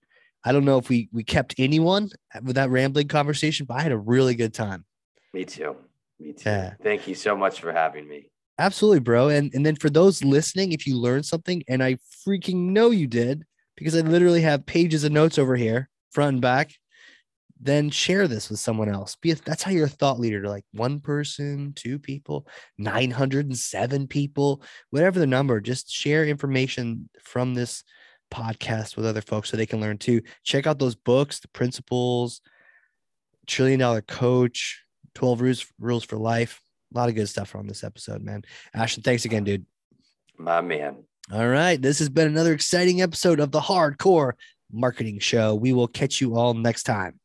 I don't know if we we kept anyone with that rambling conversation, but I had a really good time. Me too. Me too. Yeah. Thank you so much for having me. Absolutely, bro. And and then for those listening, if you learned something, and I freaking know you did, because I literally have pages of notes over here front and back, then share this with someone else. Be a, that's how you're a thought leader to like one person, two people, 907 people, whatever the number, just share information from this podcast with other folks so they can learn too. Check out those books, the principles, trillion dollar coach, 12 rules, rules for life. A lot of good stuff on this episode, man. Ashtan, thanks again, dude. My man. All right. This has been another exciting episode of the Hard Corps marketing show. We will catch you all next time.